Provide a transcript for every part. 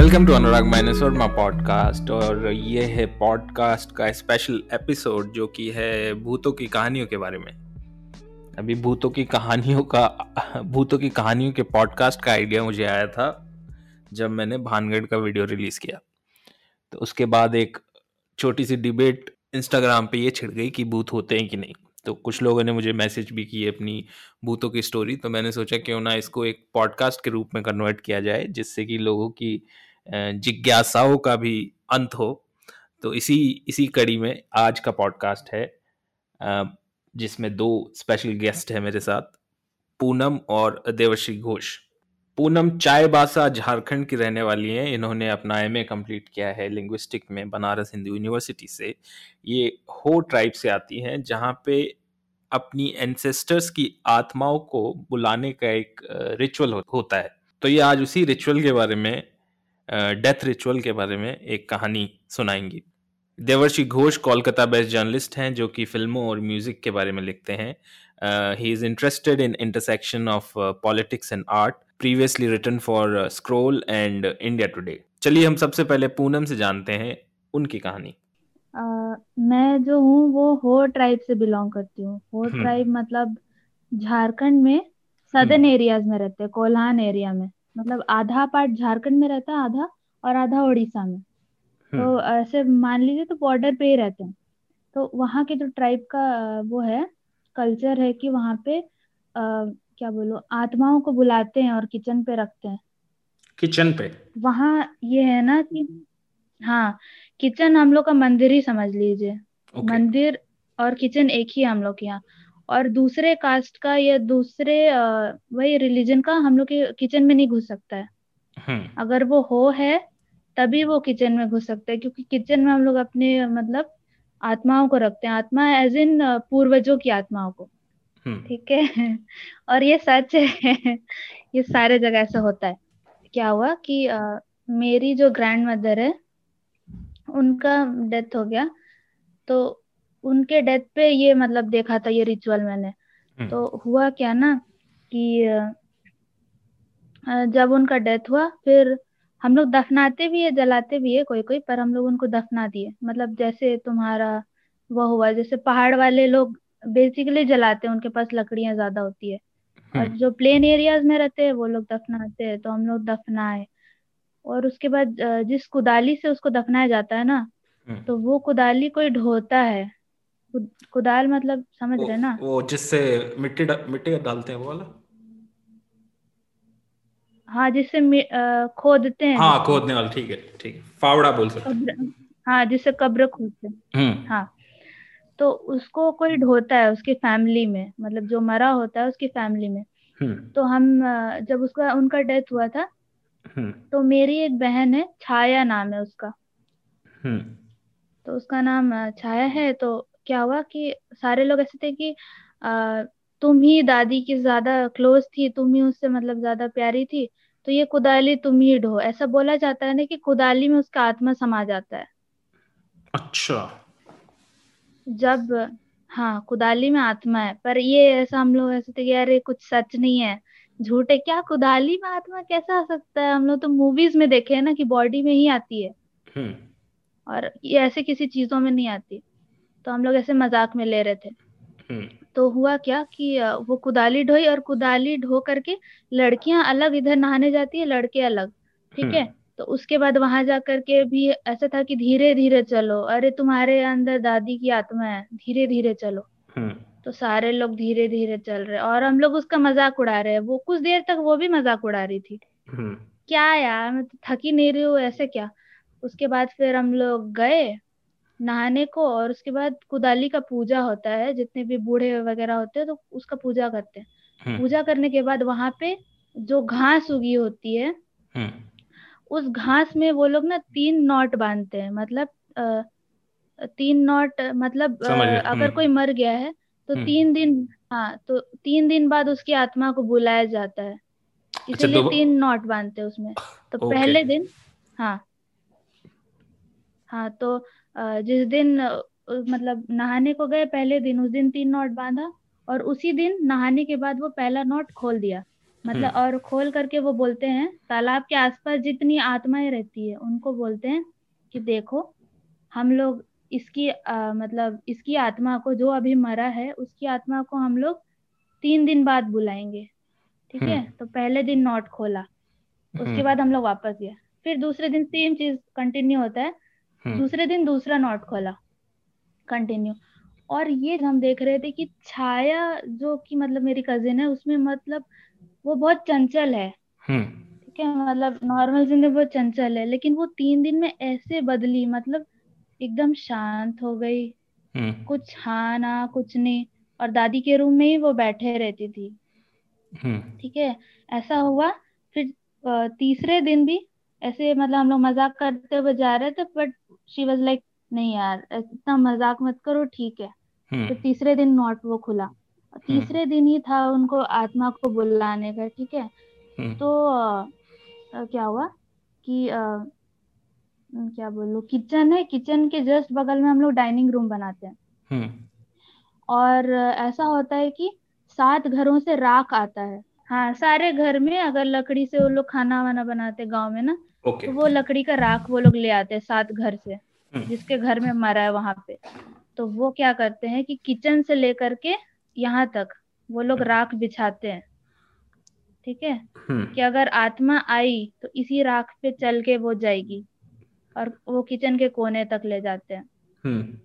Welcome to Anurag माइनसवर्मा podcast और ये है पॉडकास्ट का स्पेशल एपिसोड जो कि है भूतों की कहानियों के बारे में। अभी भूतों की कहानियों का, भूतों की कहानियों के पॉडकास्ट का आइडिया मुझे आया था, जब मैंने भानगढ़ का वीडियो रिलीज़ किया। तो उसके बाद एक छोटी सी डिबेट इंस्टाग्राम पे ये छिड़ गई कि भूत होते हैं कि नहीं। तो कुछ लोगों ने मुझे मैसेज भी किए अपनी भूतों की स्टोरी तो मैंने सोचा क्यों ना इसको एक पॉडकास्ट के रूप में कन्वर्ट किया जाए, जिससे कि लोगों की जिज्ञासाओं का भी अंत हो। तो इसी इसी कड़ी में आज का पॉडकास्ट है जिसमें दो स्पेशल गेस्ट है मेरे साथ, पूनम और देवश्री घोष। पूनम चायबासा झारखंड की रहने वाली हैं। इन्होंने अपना एम ए कंप्लीट किया है लिंग्विस्टिक में बनारस हिंदू यूनिवर्सिटी से। ये हो ट्राइब से आती हैं, जहाँ पे अपनी एंसेस्टर्स की आत्माओं को बुलाने का एक रिचुअल होता है। तो ये आज उसी रिचुअल के बारे में डेथ रिचुअल के बारे में एक कहानी सुनाएँगी। देवर्षि घोष कोलकाता बेस्ड जर्नलिस्ट हैं जो कि फ़िल्मों और म्यूज़िक के बारे में लिखते हैं। He is interested in intersection of politics and art previously written for Scroll and India Today चलिए हम सबसे पहले पूनम से जानते हैं उनकी कहानी। uh, मैं जो हूँ वो हो ट्राइब से बिलोंग करती हूँ। हो ट्राइब हम्म। मतलब झारखंड में सदर्न एरियाज़ हम्म। में रहते हैं कोल्हान एरिया में। मतलब आधा पार्ट झारखंड में रहता है आधा और आधा उड़ीसा में। तो हम्म। ऐसे मान लीजिए तो बॉर्डर पे ही रहते हैं। तो वहाँ के जो ट्राइब का वो है कल्चर है कि वहाँ पे आ, क्या बोलो आत्माओं को बुलाते हैं और किचन पे रखते हैं। किचन पे? वहाँ ये है ना कि हाँ किचन हम लोग का मंदिर ही समझ लीजिए। Okay. मंदिर और किचन एक ही हम लोग के यहाँ। और दूसरे कास्ट का या दूसरे वही रिलीजन का हम लोग के किचन में नहीं घुस सकता है। हम्म। अगर वो हो है तभी वो किचन में घुस सकते हैं क्योंकि किचन में हम लोग अपने मतलब आत्माओं को रखते हैं। आत्मा एज इन पूर्वजों की आत्माओं को। हम्म। ठीक है? और ये सच है। ये सारे जगह ऐसा होता है। क्या हुआ कि आ, मेरी जो ग्रैंड मदर है उनका डेथ हो गया। तो उनके डेथ पे ये मतलब देखा था ये रिचुअल मैंने हम्म। तो हुआ क्या ना कि जब उनका डेथ हुआ फिर हम लोग दफनाते भी है जलाते भी है कोई कोई पर हम लोग उनको दफना दिए मतलब जैसे तुम्हारा वो हुआ जैसे पहाड़ वाले लोग बेसिकली जलाते हैं उनके पास लकड़ियाँ ज़्यादा होती है और हम्म। जो प्लेन एरियाज़ में रहते हैं वो लोग दफनाते हैं तो हम लोग दफनाए और उसके बाद जिस कुदाली से उसको दफनाया जाता है ना हम्म। तो वो कुदाली कोई ढोता है कुदाल मतलब समझ रहे ना? वो जिससे मिट्टी मिट्टी डालते हैं वो वाला? हाँ जिससे खोदते हैं। हाँ खोदने वाला ठीक है ठीक है। फावड़ा बोल सकते हाँ। जिससे कब्र खोदते हैं। हम्म। हाँ। तो उसको कोई ढोता है उसकी फैमिली में मतलब जो मरा होता है उसकी फैमिली में। हम्म। तो हम जब उसका उनका डेथ हुआ था हम्म। तो मेरी एक बहन है छाया नाम है उसका। तो उसका नाम छाया है तो क्या हुआ कि सारे लोग ऐसे थे कि आ, तुम ही दादी की ज़्यादा क्लोज थी तुम ही उससे मतलब ज़्यादा प्यारी थी तो ये कुदाली तुम ही ढो। ऐसा बोला जाता है ना कि कुदाली में उसका आत्मा समा जाता है। अच्छा। जब हाँ कुदाली में आत्मा है पर ये ऐसा हम लोग ऐसे थे कि यार ये कुछ सच नहीं है झूठ है। क्या कुदाली में आत्मा कैसा आ सकता है? हम लोग तो मूवीज़ में देखे हैं ना कि बॉडी में ही आती है। हम्म। और ये ऐसे किसी चीज़ों में नहीं आती। तो हम लोग ऐसे मज़ाक में ले रहे थे। हम्म। तो हुआ क्या कि वो कुदाली ढोई और कुदाली ढो करके लड़कियाँ अलग इधर नहाने जाती है लड़के अलग ठीक है? हम्म। तो उसके बाद वहाँ जा करके भी ऐसा था कि धीरे धीरे चलो अरे तुम्हारे अंदर दादी की आत्मा है धीरे धीरे चलो। हम्म। तो सारे लोग धीरे धीरे चल रहे और हम लोग उसका मज़ाक उड़ा रहे हैं। वो कुछ देर तक वो भी मज़ाक उड़ा रही थी। क्या यार मैं तो थकी नहीं रही हूँ ऐसे क्या? उसके बाद फिर हम लोग गए नहाने को और उसके बाद कुदाली का पूजा होता है जितने भी बूढ़े वगैरह होते हैं तो उसका पूजा करते हैं। हम्म। पूजा करने के बाद वहाँ पे जो घास उगी होती है हम्म। उस घास में वो लोग ना तीन नॉट बांधते हैं मतलब आ, तीन नॉट मतलब आ, अगर हम्म। कोई मर गया है तो तीन दिन हाँ तो तीन दिन बाद उसकी आत्मा को बुलाया जाता है। अच्छा, इसीलिए तो... तीन नॉट बांधते हैं उसमें। तो पहले दिन हाँ। हाँ तो जिस दिन मतलब नहाने को गए पहले दिन उस दिन तीन नोट बांधा और उसी दिन नहाने के बाद वो पहला नोट खोल दिया मतलब हम्म। और खोल करके वो बोलते हैं तालाब के आसपास जितनी आत्माएँ रहती है उनको बोलते हैं कि देखो हम लोग इसकी आ, मतलब इसकी आत्मा को जो अभी मरा है उसकी आत्मा को हम लोग तीन दिन बाद बुलाएँगे ठीक है हम्म। तो पहले दिन नोट खोला उसके हम्म। बाद हम लोग वापस गए फिर दूसरे दिन सेम चीज़ कंटिन्यू होता है। दूसरे दिन दूसरा नोट खोला। कंटिन्यू और ये हम देख रहे थे कि छाया जो कि मतलब मेरी कजिन है उसमें मतलब वो बहुत चंचल है। हम्म। ठीक है मतलब नॉर्मल ज़िंदगी बहुत चंचल है लेकिन वो तीन दिन में ऐसे बदली मतलब एकदम शांत हो गई। हम्म। कुछ हाँ ना कुछ नहीं। और दादी के रूम में ही वो बैठे रहती थी। हम्म। ठीक है ऐसा हुआ। फिर तीसरे दिन भी ऐसे मतलब हम लोग मज़ाक करते हुए जा रहे थे बट शी वाज लाइक नहीं यार इतना मज़ाक मत करो ठीक है हम्म। तीसरे दिन नोट वो खुला तीसरे दिन ही था उनको आत्मा को बुलाने का ठीक है हम्म। तो अ, अ, क्या हुआ कि अम, क्या बोलूँ किचन है किचन के जस्ट बगल में हम लोग डाइनिंग रूम बनाते हैं हम्म। और ऐसा होता है कि सात घरों से राख आता है हाँ सारे घर में अगर लकड़ी से वो लोग खाना वाना बनाते गाँव में ना ओके तो वो लकड़ी का राख वो लोग ले आते हैं सात घर से हम्म। जिसके घर में मरा है वहाँ पे तो वो क्या करते हैं कि किचन से लेकर के यहाँ तक वो लोग राख बिछाते हैं ठीक है हम्म। कि अगर आत्मा आई तो इसी राख पे चल के वो जाएगी और वो किचन के कोने तक ले जाते हैं हम्म।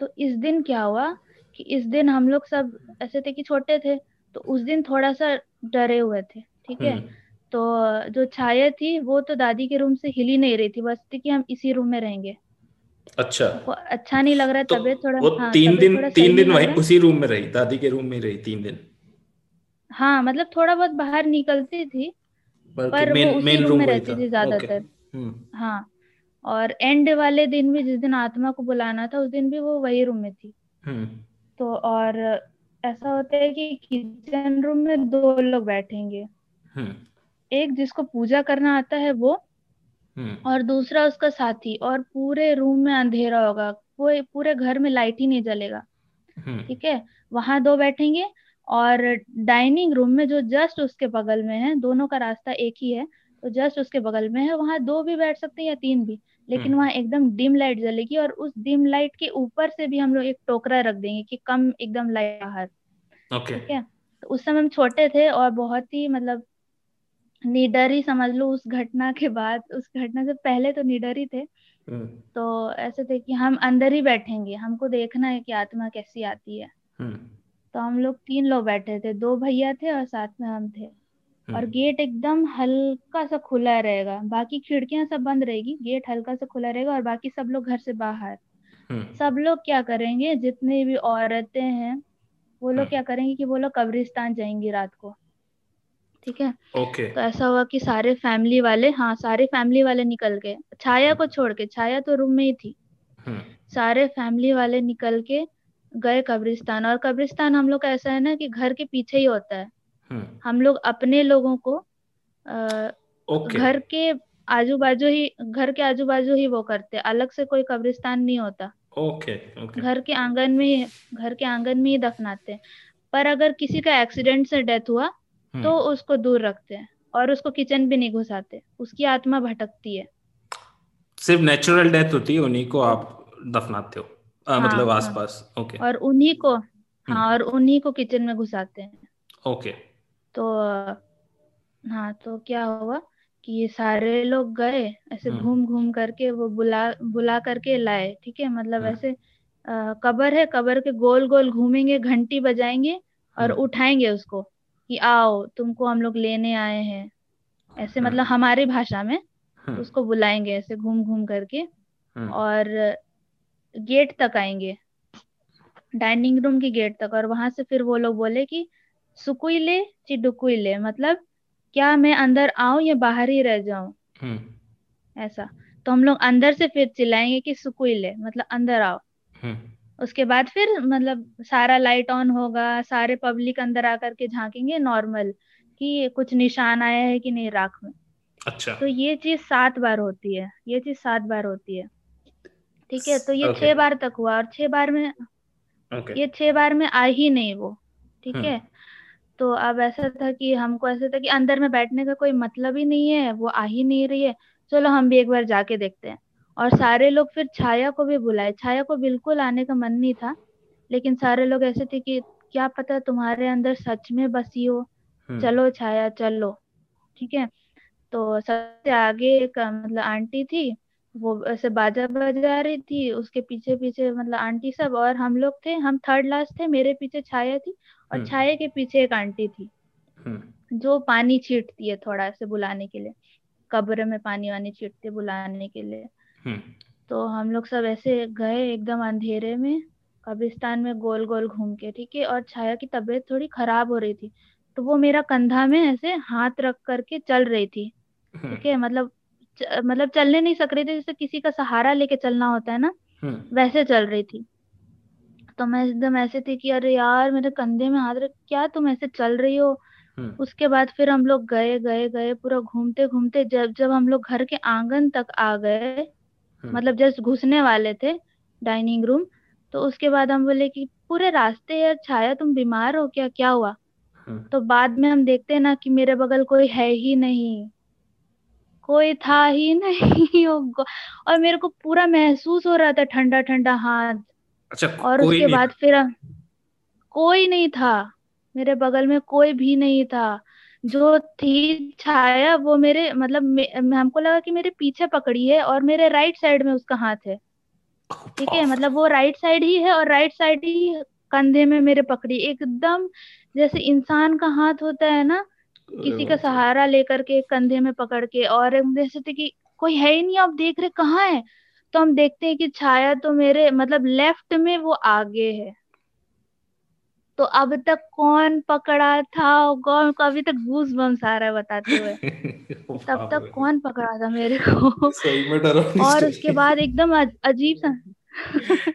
तो इस दिन क्या हुआ कि इस दिन हम लोग सब ऐसे थे कि छोटे थे तो उस दिन थोड़ा सा डरे हुए थे ठीक है हम्म। तो जो छाया थी वो तो दादी के रूम से हिली नहीं रही थी बस थी कि हम इसी रूम में रहेंगे। अच्छा। वो अच्छा नहीं लग रहा तो तबीयत थोड़ा वो हाँ तीन तबीयत दिन तीन दिन वहीं उसी रूम में रही दादी के रूम में रही तीन दिन। हाँ मतलब थोड़ा बहुत बाहर निकलती थी पर वो मेन उसी मेन रूम रूम में रहती था। ज़्यादातर। हम्म। हाँ और एंड वाले दिन भी जिस दिन आत्मा को बुलाना था उस दिन भी वो वही रूम में थी। हम्म। तो और ऐसा होता है कि किचन रूम में दो लोग बैठेंगे। हम्म। एक जिसको पूजा करना आता है वो हम्म। और दूसरा उसका साथी और पूरे रूम में अंधेरा होगा कोई पूरे घर में लाइट ही नहीं जलेगा। हम्म। ठीक है? वहाँ दो बैठेंगे और डाइनिंग रूम में जो जस्ट उसके बगल में है दोनों का रास्ता एक ही है तो जस्ट उसके बगल में है वहाँ दो भी बैठ सकते हैं या तीन भी लेकिन हम्म। वहाँ एकदम डिम लाइट जलेगी और उस डिम लाइट के ऊपर से भी हम लोग एक टोकरा रख देंगे कि कम एकदम लाइट बाहर। ठीक है? तो उस समय हम छोटे थे और बहुत ही मतलब निडर ही समझ लो उस घटना के बाद उस घटना से पहले तो निडर ही थे। हम्म। तो ऐसे थे कि हम अंदर ही बैठेंगे हमको देखना है कि आत्मा कैसी आती है। हम्म। तो हम लोग तीन लोग बैठे थे दो भैया थे और साथ में हम थे। और हम्म। गेट एकदम हल्का सा खुला रहेगा बाकी खिड़कियाँ सब बंद रहेगी गेट हल्का सा खुला रहेगा और बाकी सब लोग घर से बाहर। सब लोग क्या करेंगे जितनी भी औरतें हैं वो लोग। क्या करेंगे कि वो लोग कब्रिस्तान जाएँगी रात को। ठीक है? ओके। तो ऐसा हुआ कि सारे फैमिली वाले हाँ सारे फैमिली वाले निकल गए। छाया को छोड़ के छाया तो रूम में ही थी। हम्म। सारे फैमिली वाले निकल के गए कब्रिस्तान और कब्रिस्तान हम लोग का ऐसा है ना कि घर के पीछे ही होता है। हम्म। हम लोग अपने लोगों को ओके। घर के आजू बाजू ही घर के आजू बाजू ही वो करते अलग से कोई कब्रिस्तान नहीं होता। Okay okay. घर के आँगन में घर के आँगन में ही दफनाते पर अगर किसी का एक्सीडेंट से डेथ हुआ तो हम्म उसको दूर रखते हैं और उसको किचन भी नहीं घुसाते। उसकी आत्मा भटकती है। सिर्फ़ नेचुरल डेथ होती है उन्हीं को आप दफनाते हो। आ, हाँ मतलब हाँ। आसपास ओके और उन्हीं को हम्म। हाँ और उन्हीं को किचन में घुसाते हैं। ओके तो हाँ तो क्या हुआ कि ये सारे लोग गए ऐसे हम्म। घूम घूम करके वो बुला बुला करके लाए ठीक है? मतलब ऐसे अ, कबर है कबर के गोल गोल घूमेंगे घंटी बजाएँगे और उठाएँगे उसको। कि आओ तुमको हम लोग लेने आए हैं। ऐसे मतलब हम्म। हमारी भाषा में हम्म। उसको बुलाएँगे ऐसे घूम घूम करके हम्म। और गेट तक आएँगे। डाइनिंग रूम की गेट तक और वहाँ से फिर वो लोग बोले कि सुकुइले चिडुकुइले मतलब क्या मैं अंदर आऊँ या बाहर ही रह जाऊँ? ऐसा। तो हम लोग अंदर से फिर चिल्लाएँगे कि सुकुई ले मतलब अंदर आओ। उसके बाद फिर मतलब सारा लाइट ऑन होगा सारे पब्लिक अंदर आकर के झांकेंगे नॉर्मल कि कुछ निशान आया है कि नहीं राख में। अच्छा। तो ये चीज़ सात बार होती है ये चीज़ सात बार होती है। ठीक है तो ये ओके छह बार तक हुआ और छह बार में ओके ये छह बार में आ ही नहीं वो ठीक हम्म। है? तो अब ऐसा था कि हमको ऐसा था कि अंदर में बैठने का कोई मतलब ही नहीं है वो आ ही नहीं रही है। चलो हम भी एक बार जाके देखते हैं। और सारे लोग फिर छाया को भी बुलाए। छाया को बिल्कुल आने का मन नहीं था लेकिन सारे लोग ऐसे थे कि क्या पता तुम्हारे अंदर सच में बसी हो। हम्म, चलो छाया चलो। ठीक है? तो सबसे आगे एक मतलब आंटी थी वो ऐसे बाजा बजा रही थी उसके पीछे पीछे मतलब आंटी सब और हम लोग थे हम थर्ड लास्ट थे मेरे पीछे छाया थी और हम्म, छाया के पीछे एक आंटी थी। हम्म, जो पानी छीटती है थोड़ा ऐसे बुलाने के लिए कब्र में पानी वानी छींटते बुलाने के लिए। तो हम लोग सब ऐसे गए एकदम अंधेरे में कब्रिस्तान में गोल गोल घूम के ठीक है? और छाया की तबीयत थोड़ी खराब हो रही थी। तो वो मेरा कंधा में ऐसे हाथ रख करके चल रही थी हम्म, ठीक है? मतलब च- मतलब चलने नहीं सक रही थी जैसे किसी का सहारा लेके चलना होता है ना हम्म, वैसे चल रही थी। तो मैं एकदम ऐसे थी कि अरे यार मेरे कंधे में हाथ रख क्या तुम ऐसे चल रही हो? हम्म, उसके बाद फिर हम लोग गए गए गए पूरा घूमते घूमते जब जब हम लोग घर के आँगन तक आ गए हम्म, मतलब जस्ट घुसने वाले थे डाइनिंग रूम तो उसके बाद हम बोले कि पूरे रास्ते यार छाया तुम बीमार हो क्या? क्या हुआ? हम्म, तो बाद में हम देखते हैं ना कि मेरे बगल कोई है ही नहीं। कोई था ही नहीं और मेरे को पूरा महसूस हो रहा था ठंडा ठंडा हाथ। अच्छा और उसके बाद फिर कोई नहीं था। मेरे बगल में कोई भी नहीं था। जो थी छाया वो मेरे मतलब मे, हमको लगा कि मेरे पीछे पकड़ी है और मेरे राइट साइड में उसका हाथ है। ठीक है मतलब वो राइट साइड ही है और राइट साइड ही कंधे में मेरे पकड़ी। एकदम जैसे इंसान का हाथ होता है ना किसी का सहारा लेकर के कंधे में पकड़ के और जैसे थे कि कोई है ही नहीं आप देख रहे कहाँ है? तो हम देखते हैं कि छाया तो मेरे मतलब लेफ़्ट में वो आगे है। तो अब तक कौन पकड़ा था कौन को अभी तक गूज बम्स आ रहा है बताते हुए? तब तक कौन पकड़ा था मेरे को? सही में डरावनी और उसके बाद एकदम अजीब सा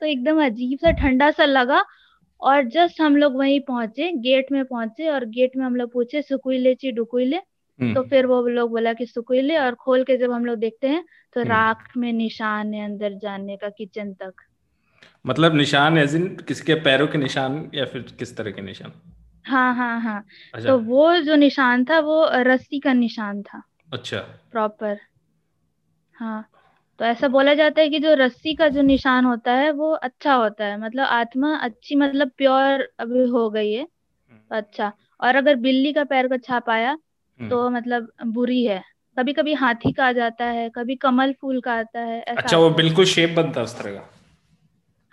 तो एकदम अजीब सा ठंडा सा लगा और जस्ट हम लोग वहीं पहुँचे गेट में पहुँचे और गेट में हम लोग पूछे सुकुइले ची डुकुइले? तो हम्म फिर वो लोग बोला कि सुकुइले? और खोल के जब हम लोग देखते हैं तो हम्म। राख में निशान है अंदर जाने का किचन तक। मतलब निशान एज इन किसके पैरों के निशान या फिर किस तरह के निशान? हाँ हाँ हाँ। अच्छा। तो वो जो निशान था वो रस्सी का निशान था। अच्छा। प्रॉपर हाँ। तो ऐसा बोला जाता है कि जो रस्सी का जो निशान होता है वो अच्छा होता है। मतलब आत्मा अच्छी मतलब प्योर अभी हो गई है। तो अच्छा। और अगर बिल्ली का पैर का छाप आया हम्म। तो मतलब बुरी है। कभी कभी हाथी का आ जाता है कभी कमल फूल का आता है ऐसा अच्छा वो बिल्कुल शेप बनता है उस तरह का।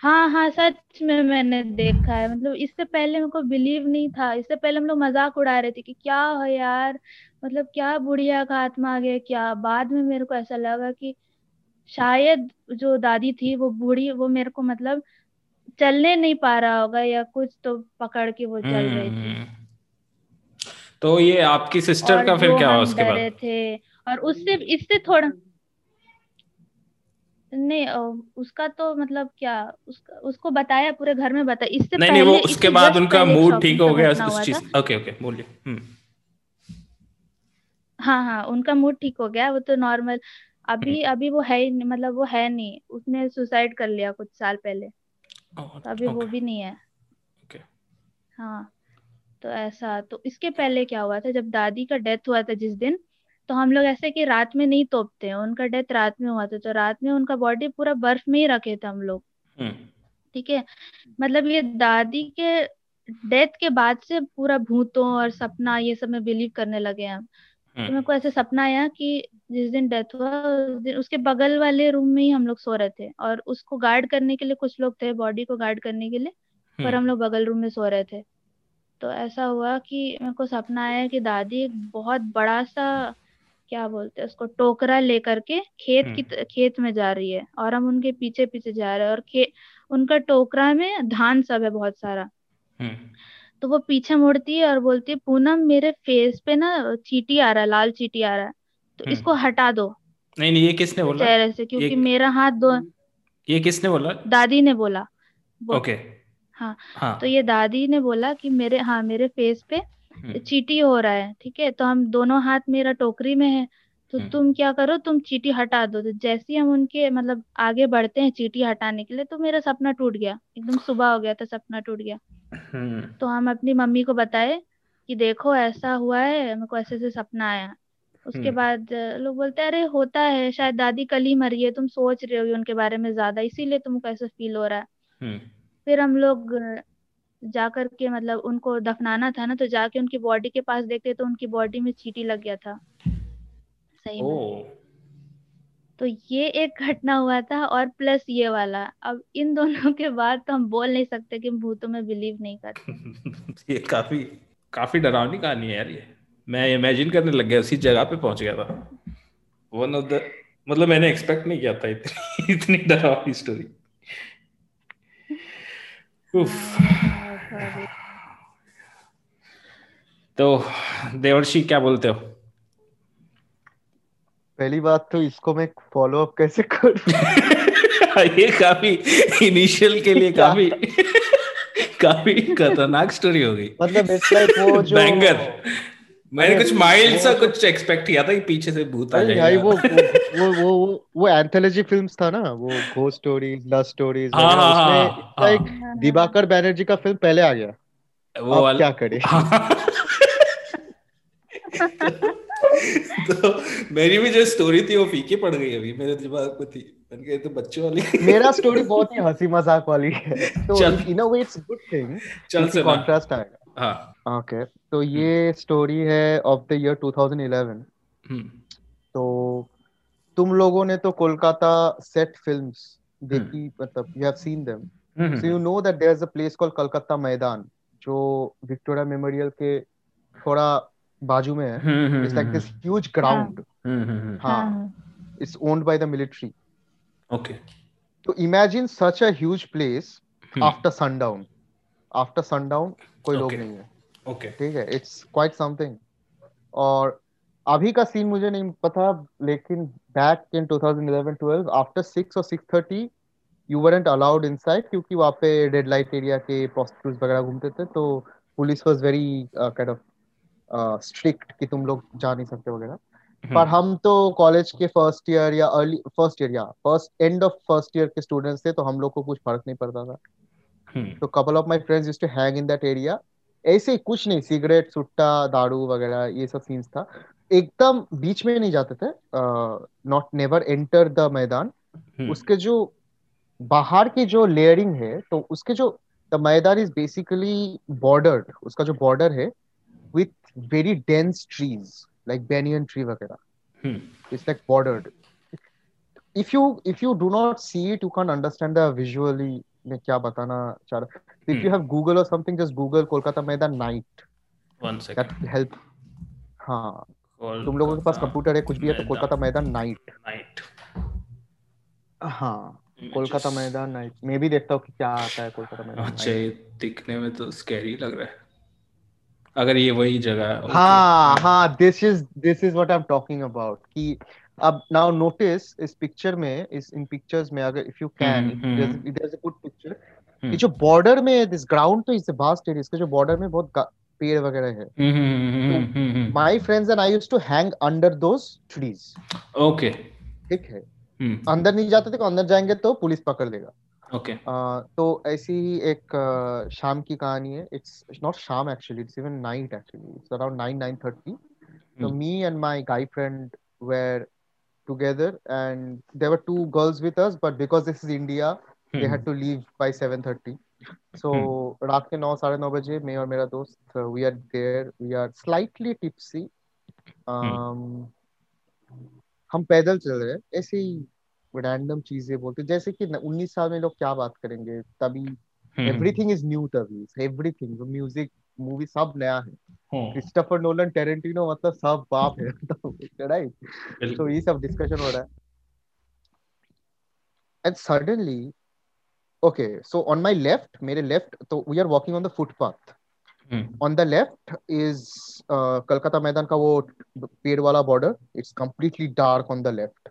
हाँ हाँ सच में मैंने देखा है। मतलब इससे पहले मेरे को बिलीव नहीं था। इससे पहले हम लोग मज़ाक उड़ा रहे थे कि क्या है यार? मतलब क्या बुढ़िया का आत्मा आ गया क्या? बाद में मेरे को ऐसा लगा कि शायद जो दादी थी वो बूढ़ी वो मेरे को मतलब चलने नहीं पा रहा होगा या कुछ तो पकड़ के वो चल रही थी। हम्म तो ये आपकी सिस्टर का फिर क्या हुआ उसके बाद? थे। और उससे इससे थोड़ा नहीं उसका तो मतलब क्या उसका उसको बताया पूरे घर में बताया इससे नहीं पहले नहीं वो उसके बाद उनका मूड ठीक हो गया उस चीज़ ओके ओके बोलिए। हम्म। हाँ हाँ उनका मूड ठीक हो गया वो तो नॉर्मल हम्म। अभी अभी वो है ही नहीं मतलब वो है नहीं उसने सुसाइड कर लिया कुछ साल पहले। तो अभी वो भी नहीं है। हाँ तो ऐसा तो इसके पहले क्या हुआ था जब दादी का डेथ हुआ था जिस दिन तो हम लोग ऐसे कि रात में नहीं तोपते हैं उनका डेथ रात में हुआ था तो रात में उनका बॉडी पूरा बर्फ़ में ही रखे थे हम लोग। हम्म। ठीक है? मतलब ये दादी के डेथ के बाद से पूरा भूतों और सपना ये सब में बिलीव करने लगे हैं। हम तो मेरे हम्म। को ऐसे सपना आया कि जिस दिन डेथ हुआ उस दिन उसके बगल वाले रूम में ही हम लोग सो रहे थे और उसको गार्ड करने के लिए कुछ लोग थे बॉडी को गार्ड करने के लिए पर हम्म। हम लोग बगल रूम में सो रहे थे। तो ऐसा हुआ कि मेरे को सपना आया कि दादी एक बहुत बड़ा सा क्या बोलते हैं उसको टोकरा लेकर के खेत की हम्म। खेत में जा रही है और हम उनके पीछे पीछे जा रहे हैं और खे उनका टोकरा में धान सब है बहुत सारा। हम्म। तो वो पीछे मुड़ती है और बोलती है पूनम मेरे फेस पे ना चीटी आ रहा है लाल चीटी आ रहा है। तो हम्म। इसको हटा दो। नहीं नहीं ये किसने बोला? चेहरे से ये क्योंकि मेरा हाथ दो ये किसने बोला? दादी ने बोला। ओके। हाँ। हाँ। तो ये दादी ने बोला कि मेरे हाँ मेरे फेस पे चीटी हो रहा है ठीक है? तो हम दोनों हाथ मेरा टोकरी में है तो हम्म। तुम क्या करो तुम चीटी हटा दो। तो जैसे ही हम उनके मतलब आगे बढ़ते हैं चीटी हटाने के लिए तो मेरा सपना टूट गया एकदम सुबह हो गया था सपना टूट गया। हम्म। तो हम अपनी मम्मी को बताए कि देखो ऐसा हुआ है मेरे को ऐसे ऐसे सपना आया। उसके हम्म। बाद लोग बोलते हैं अरे होता है शायद दादी कल ही मरी है तुम सोच रहे हो उनके बारे में ज़्यादा इसीलिए तुमको ऐसा फील हो रहा है। हम्म। फिर हम लोग अ, जा कर के मतलब उनको दफनाना था ना तो जाके उनकी बॉडी के पास देखते तो उनकी बॉडी में चींटी लग गया था। सही में। तो ये एक घटना हुआ था और प्लस ये वाला। अब इन दोनों के बाद तो हम बोल नहीं सकते कि भूतों में बिलीव नहीं करते। ये काफ़ी काफ़ी डरावनी कहानी है यार ये। मैं इमेजिन करने लग गया उसी जगह पे पहुँच गया था। वन ऑफ़ द मतलब मैंने एक्सपेक्ट नहीं किया था इतनी इतनी डरावनी स्टोरी उफ तो देवर्षि क्या बोलते हो? पहली बात तो इसको मैं फॉलो अप कैसे करूँ? ये काफ़ी इनिशियल के लिए काफ़ी काफ़ी खतरनाक स्टोरी हो गई। मतलब इट्स लाइक वो जो बैंगर मैंने कुछ माइल्ड सा कुछ एक्सपेक्ट किया था कि पीछे से भूत आ अरे भाई वो वो वो वो वो एंथोलॉजी फिल्म्स था ना वो घोस्ट स्टोरीज लव स्टोरीज हाँ हाँ उसमें हाँ लाइक हाँ, दिवाकर बैनर्जी का फ़िल्म पहले आ गया। वो अब वाला। क्या करे? तो मेरी भी जो स्टोरी थी वो फीकी पड़ गई अभी मेरे दिमाग में थी। मैंने कहा तो बच्चों वाली। मेरा स्टोरी बहुत ही हँसी मज़ाक वाली है। तो in a way it's good thing चल सुना। कॉन्ट्रास्ट आएगा। हाँ। ओके। तो हम्म। ये स्टोरी है ऑफ़ द ईयर 2011 तो तुम लोगों ने तो कोलकाता सेट फिल्म्स हम्म। देखी मतलब you have seen them so you know that there is a place called Calcutta Maidan जो विक्टोरिया मेमोरियल के थोड़ा बाजू में है। It's like this huge ground हाँ। It's owned by the military okay. तो imagine such a huge place after sundown after sundown कोई लोग नहीं है. ओके ठीक है, it's quite something. और अभी का सीन मुझे नहीं पता लेकिन बैक इन 2011-12 आफ्टर 6 और 6:30 यू weren't allowed inside क्योंकि वहाँ पे रेड लाइट एरिया के prostitutes वगैरह घूमते थे तो police was very kind of strict कि तुम लोग जा नहीं सकते वगैरह पर हम तो कॉलेज के फ़र्स्ट ईयर या अर्ली फ़र्स्ट ईयर या first end of first year के स्टूडेंट्स थे तो हम लोग को कुछ फ़र्क नहीं पड़ता था हम्म तो couple of my friends used to hang in that area ऐसे ही कुछ नहीं सिगरेट सुट्टा दारू वगैरह ये सब सीन्स था। एकदम बीच में नहीं जाते थे नॉट नेवर एंटर द मैदान। हम्म उसके जो बाहर की जो लेयरिंग है तो उसके जो द मैदान इज़ बेसिकली बॉर्डर्ड उसका जो बॉर्डर है with very dense trees like banyan tree वगैरह। It's like bordered if you if you do not see it you can't understand the visually मैं क्या बताना चाह रहा you Hmm. have google or something just google kolkata Maidan night. One second help. हाँ। तुम लोगों के पास कंप्यूटर है कुछ भी है तो कोलकाता मैदान नाइट नाइट हाँ। कोलकाता मैदान नाइट मैं भी देखता हूँ कि क्या आता है कोलकाता मैदान अच्छा ये दिखने में तो स्कैरी लग रहा है। अगर ये वही जगह है. हाँ हाँ this is this is what I am talking about कि अब नाउ नोटिस इस पिक्चर में इस इन पिक्चर्स में अगर if you can. There is a good picture. ये जो बॉर्डर में दिस ग्राउंड तो इज़ वास्ट एरिया इसके जो बॉर्डर में बहुत पेड़ वगैरह है। My friends and I used to hang under those trees okay ठीक है। हम्म। अंदर नहीं जाते थे अंदर जाएँगे तो पुलिस पकड़ लेगा। ओके तो ऐसी ही एक शाम की कहानी है। इट्स नॉट शाम actually it's even night actually it's around 9 9:30 So Hmm. me and my guy friend were together, and there were two girls with us, but because this is India, hmm. they had to leave by 7:30. So रात के नौ साढ़े नौ बजे मैं और मेरा दोस्त we are there. We are slightly tipsy. Um, हम पैदल चल रहे हैं ऐसे ही रैंडम चीज़ें बोलते जैसे कि उन्नीस साल में लोग क्या बात करेंगे तभी एवरीथिंग इज़ न्यू तभी एवरीथिंग म्यूज़िक मूवी सब नया है क्रिस्टोफर नोलन टेरेंटिनो मतलब सब बाप है। राइट तो ये सब डिस्कशन हो रहा है। And suddenly okay so on my left मेरे लेफ़्ट तो we are walking on the footpath on the left is Calcutta Maidan का वो पेड़ वाला border it's completely dark on the left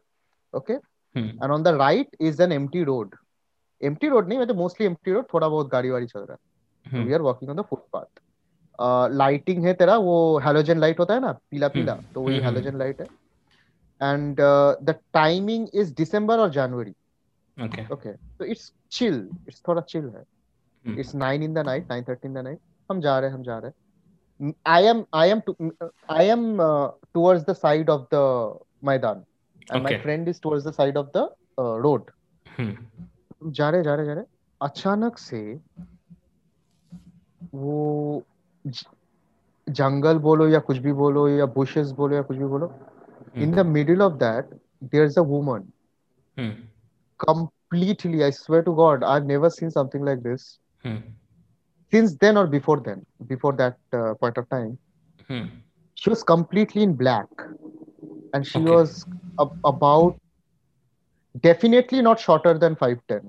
okay and on the right is an empty road empty road नहीं मतलब mostly empty road थोड़ा बहुत गाड़ी वाड़ी चल रहा है। We are walking on the footpath lighting है तेरा वो हेलोजन लाइट होता है ना पीला पीला तो वही हम्म, हम्म। हेलोजन लाइट है। And the timing is December और जनवरी ओके ओके तो इट्स चिल इट्स थोड़ा चिल है। हम्म, it's nine in the night nine thirty in the night हम जा रहे हैं हम जा रहे हैं। I am I am I am towards the side of the Maidan. And my. Friend is towards the side of the road हम्म, जा रहे जा रहे जा रहे अचानक से वो जंगल बोलो या कुछ भी बोलो या बुशेस बोलो या कुछ भी बोलो in the middle of that there is a woman completely I swear to God I never seen something like this since then और before then before that point of time she was completely in black and she was about definitely not shorter than 5'10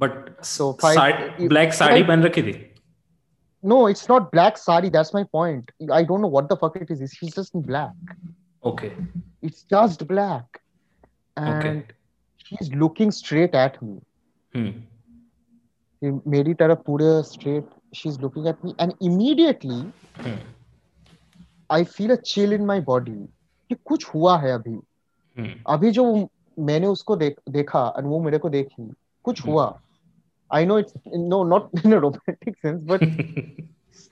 but so black sari पहन रखी थी no it's not black sari that's my point i don't know what the fuck it is she's just in black okay it's just black and Okay. she's looking straight at me hmm, कि मेरी तरफ पूरे straight she's looking at me and immediately hmm, I feel a chill in my body कि कुछ हुआ है अभी हम्म, अभी जो मैंने उसको देख देखा और वो मेरे को देखी कुछ हम्म। हुआ I know it's no not in a romantic sense but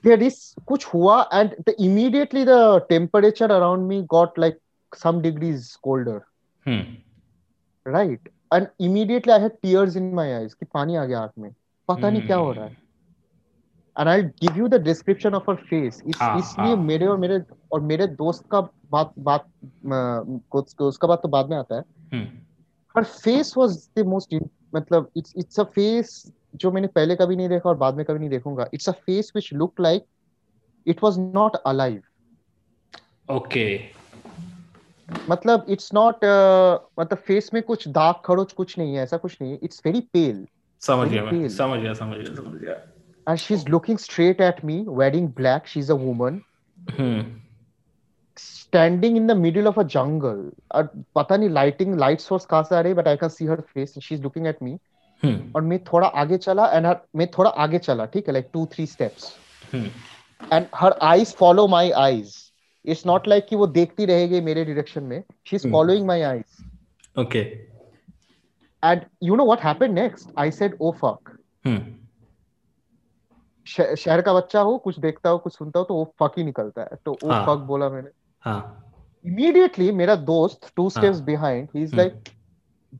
there is कुछ हुआ and the, immediately the temperature around me got like some degrees colder hmm, right and immediately I had tears in my eyes कि पानी आ गया आँख में पता नहीं क्या हो रहा है and I'll give you the description of her face इस, हाँ, इसलिए हाँ। मेरे और मेरे और मेरे दोस्त का बात बात अ, उसका बात तो बाद में आता है hmm, her face was the most मतलब इट्स इट्स अ फेस जो मैंने पहले कभी नहीं देखा और बाद में कभी नहीं देखूँगा। It's a face which look like it was not alive okay मतलब इट्स नॉट uh, मतलब फेस में कुछ दाग खड़ोच कुछ नहीं है ऐसा कुछ नहीं है। इट्स वेरी पेल समझ गया समझ गया समझ गया समझ गया। And she is looking straight at me wearing black she is a woman standing in the middle of a jungle और पता नहीं lighting light source कहाँ से आ रही है but I can see her face and she's looking at me हम्म, और मैं थोड़ा आगे चला and her, मैं थोड़ा आगे चला ठीक है like two three steps hmm, and her eyes follow my eyes it's not like कि वो देखती रहेगी मेरे direction में she's Hmm. following my eyes okay and you know what happened next I said oh fuck hmm, श- शहर का बच्चा हो कुछ देखता हो कुछ सुनता हो तो वो फक ही निकलता है तो ओ हाँ। फक बोला मैंने हाँ। इमीडिएटली मेरा दोस्त two steps behind he is like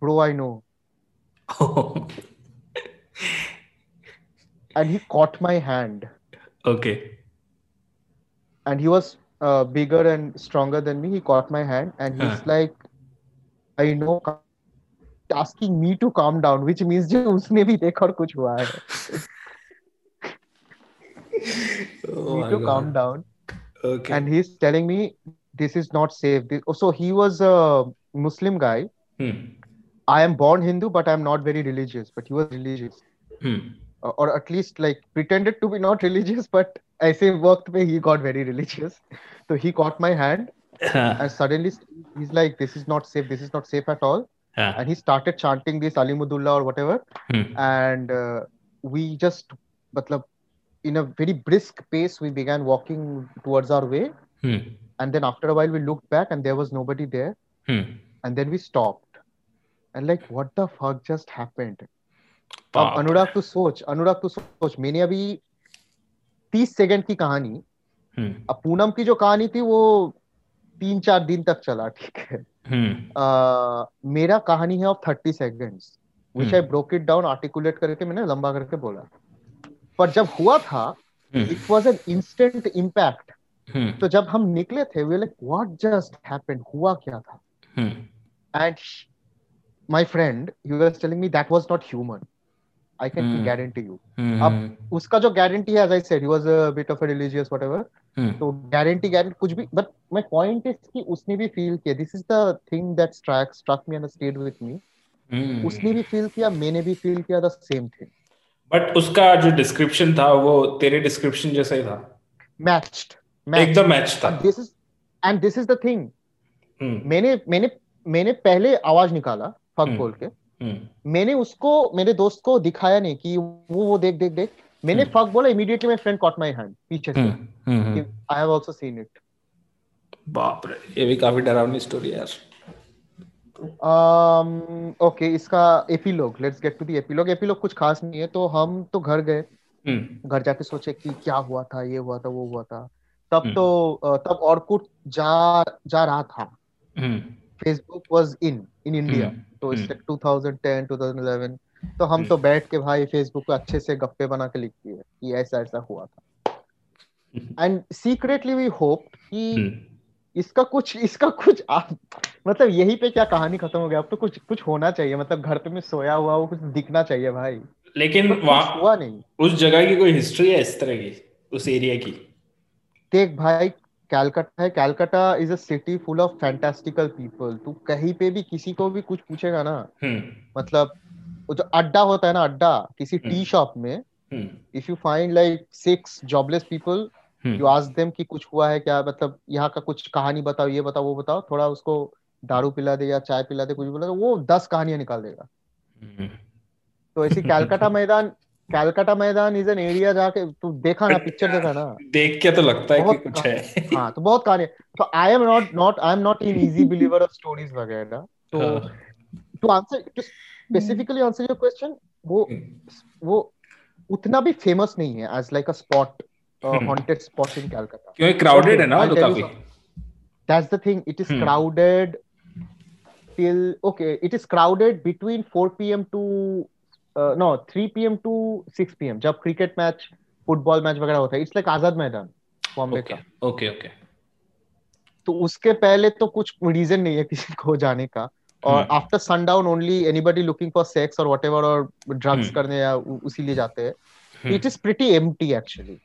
bro I know and he caught my hand okay and he was bigger and stronger than me he caught my hand and he. Is like I know asking me to calm down which means जो उसने भी देखा और कुछ हुआ है। To calm down okay and he's telling me this is not safe oh, so he was a muslim guy hmm. i am born hindu but i'm not very religious but he was religious hmm. Uh, or at least like pretended to be not religious but i say worked way he got very religious so he caught my hand and suddenly he's like this is not safe this is not safe at all yeah. and he started chanting this alimudullah or whatever hmm. and uh, we just matlab, in a very brisk pace we began walking towards our way hmm, and then after a while we looked back and there was nobody there hmm, and then we stopped and like what the fuck just happened अब अनुराग तू सोच अनुराग तू सोच मैंने अभी तीस second की कहानी हम्म, अब पूनम की जो कहानी थी वो तीन चार दिन तक चला ठीक है हम्म, अह, मेरा कहानी है of thirty seconds which hmm. I broke it down articulate करके मैंने लंबा करके बोला पर जब हुआ था it was an instant impact तो जब हम निकले थे we like what just happened हुआ क्या था? And my friend he was telling me that was not human I can. Guarantee you अब उसका जो गारंटी है as I said he was a bit of a religious whatever तो guarantee guarantee कुछ भी बट माय पॉइंट इज़ कि उसने भी फील किया. This is the thing that strike struck me and stayed with me. उसने भी फील किया मैंने भी फील किया द सेम थिंग बट उसका जो डिस्क्रिप्शन था वो तेरे डिस्क्रिप्शन जैसा ही था। मैच्ड एकदम मैच था। This is and this is the thing मैंने मैंने मैंने पहले आवाज़ निकाला फक हम्म। बोल के। हम्म, मैंने उसको मेरे दोस्त को दिखाया नहीं कि वो वो देख देख देख। मैंने हम्म। फक बोला immediately my friend caught my hand पीछे से। I have also seen it बाप रे ये भी काफ़ी डरावनी स्टोरी है यार। Um okay इसका epilogue let's get to the epilogue epilogue कुछ खास नहीं है तो हम तो घर गए। हम्म। घर जाके सोचे कि क्या हुआ था ये हुआ था वो हुआ था। तब हम्म। तो अ, तब ऑर्कुट जा जा रहा था। हम्म। Facebook was in in India हम्म, तो हम्म। 2010 2011 तो हम हम्म। तो बैठ के भाई फेसबुक पे अच्छे से गप्पे बना के लिखती है कि ऐसा ऐसा हुआ था। एंड सीक्रेटली वी होप कि हम्म। इसका कुछ इसका कुछ आ, मतलब यही पे क्या कहानी खत्म हो गया? अब तो कुछ कुछ होना चाहिए मतलब घर पे मैं सोया हुआ वो कुछ दिखना चाहिए भाई। लेकिन पर कुछ हुआ नहीं। उस जगह की कोई हिस्ट्री है इस तरह की उस एरिया की? देख भाई कैलकाटा है Calcutta is a city full of fantastical people तू कहीं पे भी किसी को भी कुछ पूछेगा ना हम्म। मतलब वो जो अड्डा होता है ना अड्डा किसी हम्म। टी शॉप में हम्म। If you find like six jobless people you ask them कि कुछ हुआ है क्या? मतलब यहाँ का कुछ कहानी बताओ ये बताओ वो बताओ। थोड़ा उसको दारू पिला दे या चाय पिला दे कुछ बोला तो वो दस कहानियाँ निकाल देगा। हम्म। तो ऐसी कैलकाटा मैदान कैलकाटा मैदान इज़ एन एरिया जाके तू देखा ना पिक्चर देखा ना। देख के तो लगता है कि कुछ है। हाँ तो बहुत कहानी तो I am not not I am not in easy believer of stories वगैरह। तो। To answer to specifically answer your question वो वो उतना भी फ़ेमस नहीं है एज लाइक अ स्पॉट हम्म। हॉन्टेड स्पॉट इन कैलकाटा क्योंकि क्राउडेड है ना वो तो काफ़ी that's the thing it is Hmm. crowded till okay it is crowded between 4 p.m to uh, no 3 p.m to 6 p.m जब क्रिकेट मैच फुटबॉल मैच वगैरह होता है इट्स लाइक आज़ाद मैदान बॉम्बे का ओके ओके तो उसके पहले तो कुछ रीजन नहीं है किसी को जाने का और। After sundown only anybody looking for sex और व्हाटएवर और ड्रग्स। करने या उसी लिए जाते हैं। It is pretty empty actually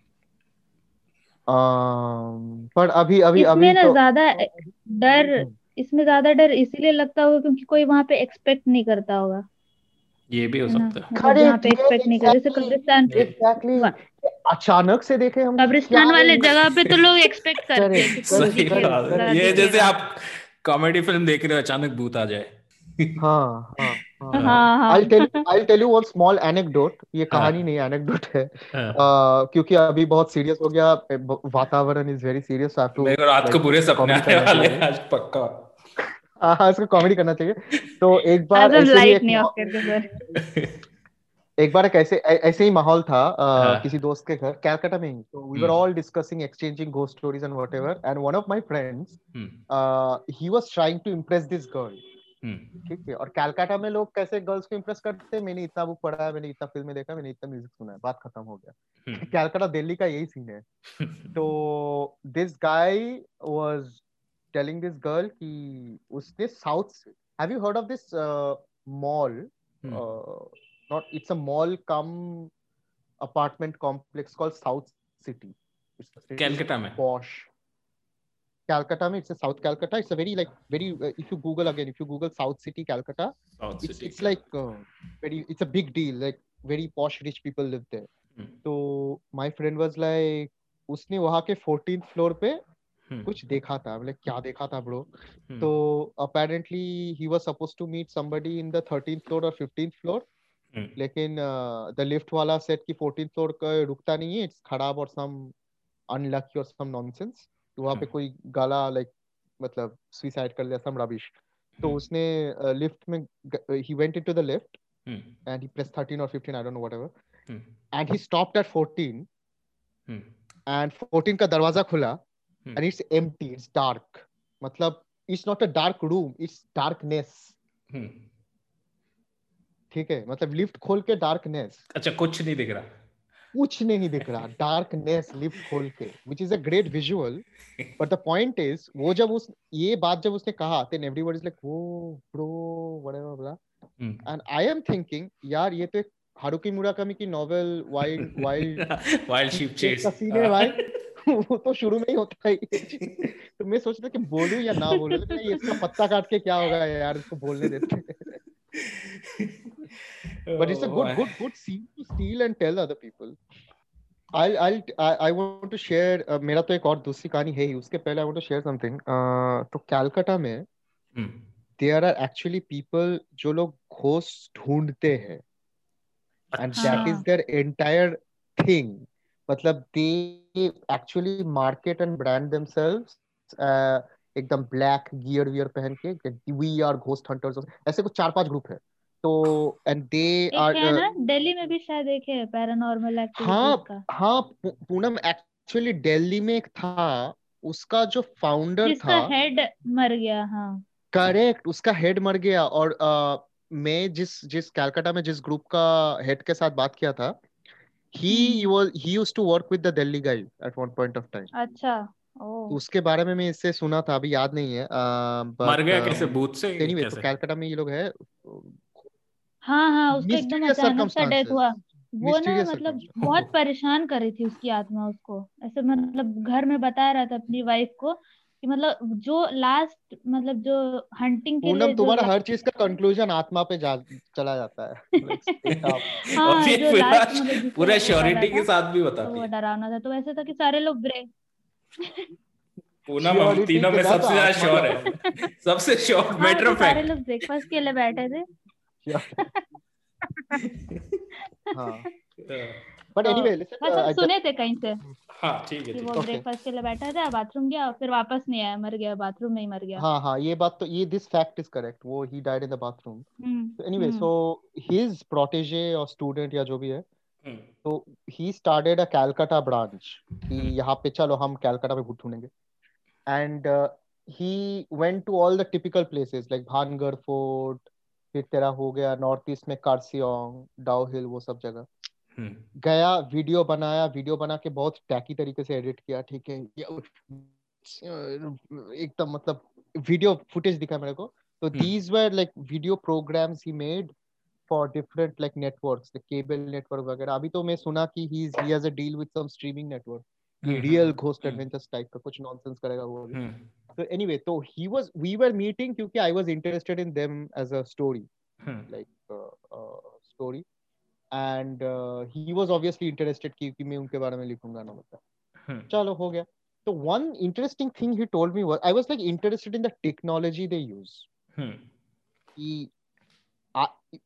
पर अभी अभी इसमें अभी ना तो ज़्यादा डर हम्म। इसमें ज़्यादा डर इसीलिए लगता होगा क्योंकि कोई वहाँ पे एक्सपेक्ट नहीं करता होगा। ये भी हो है ना? सकता है। मतलब जहाँ पे एक्सपेक्ट नहीं कर जैसे कब्रिस्तान एग्जैक्टली अचानक से देखे हम कब्रिस्तान वाले जगह पे तो लोग एक्सपेक्ट करते हैं। कि कुछ सही बात है। ये जैसे आप कॉमेडी फ़िल्म देख रहे हो अचानक भूत आ जाए। हाँ हाँ हाँ। हाँ हाँ। I'll tell I'll tell you one small anecdote ये हाँ। कहानी नहीं एनेक्डोट है। हाँ। uh, क्योंकि अभी बहुत सीरियस हो गया वातावरण इज़ वेरी सीरियस आई टू रात को बुरे सपने आने वाले आज पक्का। हाँ इसको कॉमेडी करना चाहिए। तो एक बार ऐसे ही एक बार एक ऐसे ऐसे ही माहौल था हाँ। किसी दोस्त के घर कैलकाटा में ही। तो we were. All discussing exchanging ghost stories and whatever and one of my friends he was trying to impress this girl ठीक है और कैलकाटा में लोग कैसे गर्ल्स को इम्प्रेस करते हैं? मैंने इतना बुक पढ़ा है मैंने इतना फ़िल्म देखा मैंने इतना म्यूज़िक सुना है बात खत्म हो गया। हम्म। कैलकाटा दिल्ली का यही सीन है। तो this guy was telling this girl कि उसने south have you heard of this mall mall? come apartment complex called South City. It's a very Calcutta में? Posh. Calcutta, mein, it's a South Calcutta. It's a very like very. Uh, if you Google again, if you Google South City Calcutta, south it's city it's like uh, very. It's a big deal. Like very posh rich people live there. तो my friend was like उसने वहाँ के 14th floor पे कुछ देखा था मतलब क्या देखा था ब्रो तो apparently he was supposed to meet somebody in the 13th floor or 15th floor लेकिन द लिफ्ट वाला सेट की 14th फ्लोर का रुकता नहीं है इट्स खराब और सम अनलकी और सम नॉनसेंस तो वहाँ पे Hmm. कोई गाला लाइक मतलब सुसाइड कर लिया सम रबिश तो Hmm. उसने लिफ्ट में ही went into the lift. And he press 13 और 15 I don't know whatever. And he stopped at 14 Hmm. And 14 का दरवाज़ा खुला. And it's empty it's dark मतलब it's not a dark room it's darkness. ठीक है मतलब लिफ्ट खोल के डार्कनेस अच्छा कुछ नहीं दिख रहा कुछ नहीं दिख रहा डार्कनेस लिफ्ट खोल के which is a great visual but the point is वो जब उस ये बात जब उसने कहा देन एवरीबॉडी इज़ लाइक वो ब्रो व्हाटएवर बोला Hmm. And I am thinking यार ये तो एक हारुकी मुराकामी की novel wild wild wild sheep chase का सीन है भाई. वो तो शुरू में ही होता है तो मैं सोच रहा था कि बोलूँ या ना बोलूँ लेकिन ये इसका पत्ता काट के क्या होगा यार इसको बोलने देते but it's a good good good scene to steal and tell other people I'll I'll I, I want to share uh, मेरा तो एक और दूसरी कहानी है ही उसके पहले I want to share something uh, तो कैलकाटा में Hmm. there are actually people जो लोग घोस्ट ढूंढते हैं and that is हाँ। their entire thing मतलब they actually market and brand themselves uh, एकदम ब्लैक गियर वियर पहन के वी आर घोस्ट हंटर्स ऐसे कुछ चार पाँच ग्रुप है तो एंड दे एक आर है ना दिल्ली में भी शायद एक है पैरानॉर्मल एक्टिविटीज़ हाँ का। हाँ पूनम एक्चुअली दिल्ली में एक था उसका जो फाउंडर जिसका था हेड मर गया हाँ। करेक्ट उसका हेड मर गया और अ, मैं जिस जिस कलकत्ता में जिस ग्रुप का हेड के साथ बात किया था he was he used to work with the Delhi guys at one point of time अच्छा तो उसके बारे में मैं इससे सुना था अभी याद नहीं है मर गया बट कैसे भूत से एनीवे तो कैसे? कलकत्ता में ये लोग है हाँ हाँ उसका एकदम अचानक सा डेथ हुआ। वो ना मतलब बहुत परेशान कर रही थी उसकी आत्मा उसको। ऐसे मतलब घर में बता रहा था अपनी वाइफ को कि मतलब जो लास्ट मतलब जो हंटिंग के लिए तुम्हारा हर चीज़ का कंक्लूजन आत्मा पे जा चला जाता है. हाँ जो पूरा लास्ट मतलब पूरा श्योरिटी के साथ भी तो बताती वो है डरावना था। तो ऐसे था कि सारे लोग ब्रेक पूनम हम तीनों में सबसे ज़्यादा श्योर है। सबसे श्योर मैटर तो ऑफ़ सारे लोग ब्रेकफास्ट के लिए बैठे थे। बट तो एनीवे लिसन बस हम आई सुने थे कहीं से? हाँ ठीक है वो ब्रेकफास्ट के लिए बैठा था बाथरूम गया फिर वापस नहीं आया मर गया बाथरूम में ही मर गया। हाँ हाँ ये बात तो ये दिस फैक्ट इज़ करेक्ट वो he died in the bathroom anyway so his protege और स्टूडेंट या जो भी है हम्म, तो he started a Calcutta branch कि यहाँ पे चलो हम कैलकाटा में भूत ढूंढेंगे। And he went to all the typical places like Bhangarh fort फिर तेरा हो गया नॉर्थ ईस्ट में कार्सियोंग डाउ हिल वो सब जगह। हम्म, गया वीडियो बनाया वीडियो बना के बहुत टैकी तरीके से एडिट किया ठीक है। एकदम मतलब वीडियो फुटेज दिखा मेरे को। तो these were like video programs he made for different like networks cable network वगैरह। अभी तो मैं सुना कि he he has a deal with some streaming network real ghost adventures type का कुछ नॉनसेंस करेगा वो अभी हम्म, तो एनीवे तो he was we were meeting क्योंकि I was interested in them as a story like story and he was obviously interested कि मैं उनके बारे में लिखूँगा ना मतलब। हम्म, चलो हो गया। तो one interesting thing he told me I was like interested in the technology they use कि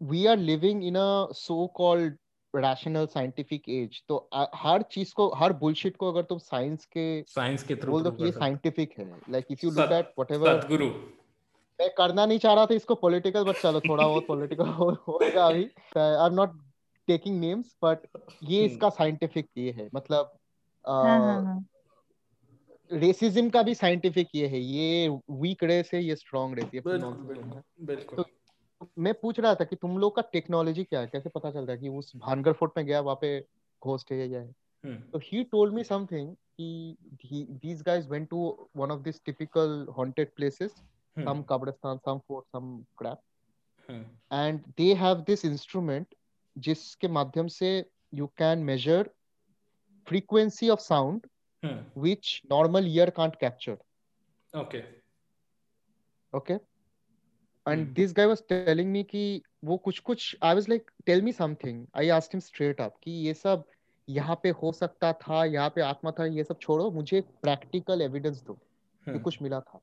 we are living in a so called rational scientific age तो हर चीज़ को हर बुलशिट को अगर तुम साइंस के साइंस के थ्रू बोल दो कि ये साइंटिफिक है। Like if you look at whatever Satguru मैं करना नहीं चाह रहा था इसको पॉलिटिकल बट चलो थोड़ा बहुत पॉलिटिकल हो, होगा अभी। I am not taking names but ये हम्म, इसका साइंटिफिक ये है मतलब हाँ हाँ हाँ। रेसिज्म का भी साइंटिफिक ये है ये वीक रेस है ये स्ट्रॉन्ग रेस है। बिल्कुल बिल्कुल। तो मैं पूछ रहा था कि तुम लोग का टेक्नोलॉजी क्या है? कैसे पता चल रहा है कि उस भानगढ़ फोर्ट में गया वहाँ पे घोस्ट है या है? हम्म। तो ही टोल्ड मी समथिंग कि these guys went to one of this typical haunted places some कब्रिस्तान some fort some crap and they have this instrument जिसके माध्यम से you can measure frequency of sound which normal ear can't capture okay okay and this guy was telling me कि वो कुछ कुछ I was like tell me something I ask him straight up कि ये सब यहाँ पे हो सकता था यहाँ पे आत्मा था ये सब छोड़ो मुझे प्रैक्टिकल एविडेंस दो कि hmm. कुछ मिला था।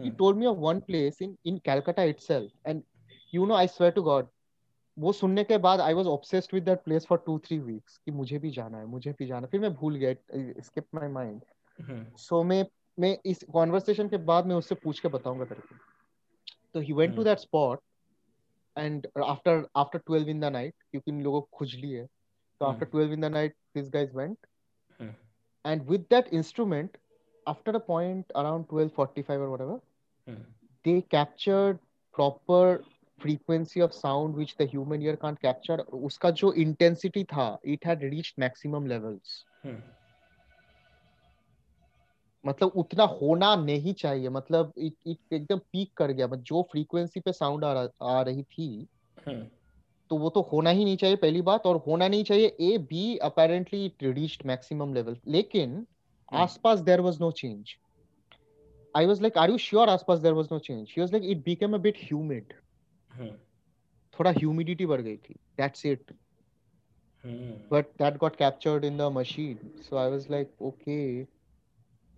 He told me of one place in in Calcutta itself and you know I swear to God वो सुनने के बाद I was obsessed with that place for 2 3 weeks कि मुझे भी जाना है मुझे भी जाना फिर मैं भूल गया स्किप माय माइंड सो मैं मैं इस कॉन्वर्सेशन के बाद मैं उससे पूछ के बताऊँगा तेरे को। तो he went to hmm, that spot and after after 12 in the night क्योंकि इन लोगों को खुजली है तो after hmm, 12 in the night these guys went hmm, and with that instrument after a point around 12:45 or whatever hmm, they captured proper frequency of sound which the human ear can't capture उसका जो intensity था it had reached maximum levels हम्म, मतलब उतना होना नहीं चाहिए मतलब एकदम पीक कर गया मतलब जो फ्रीक्वेंसी पे साउंड आ, आ रही थी हम्म, तो वो तो होना ही नहीं चाहिए पहली बात और होना नहीं चाहिए A B apparently it reached maximum level लेकिन हम्म, आसपास there was no change I was like are you sure आसपास there was no change he was like it became a bit humid थोड़ा ह्यूमिडिटी बढ़ गई थी that's it hmm, but that got captured in the machine. So i was like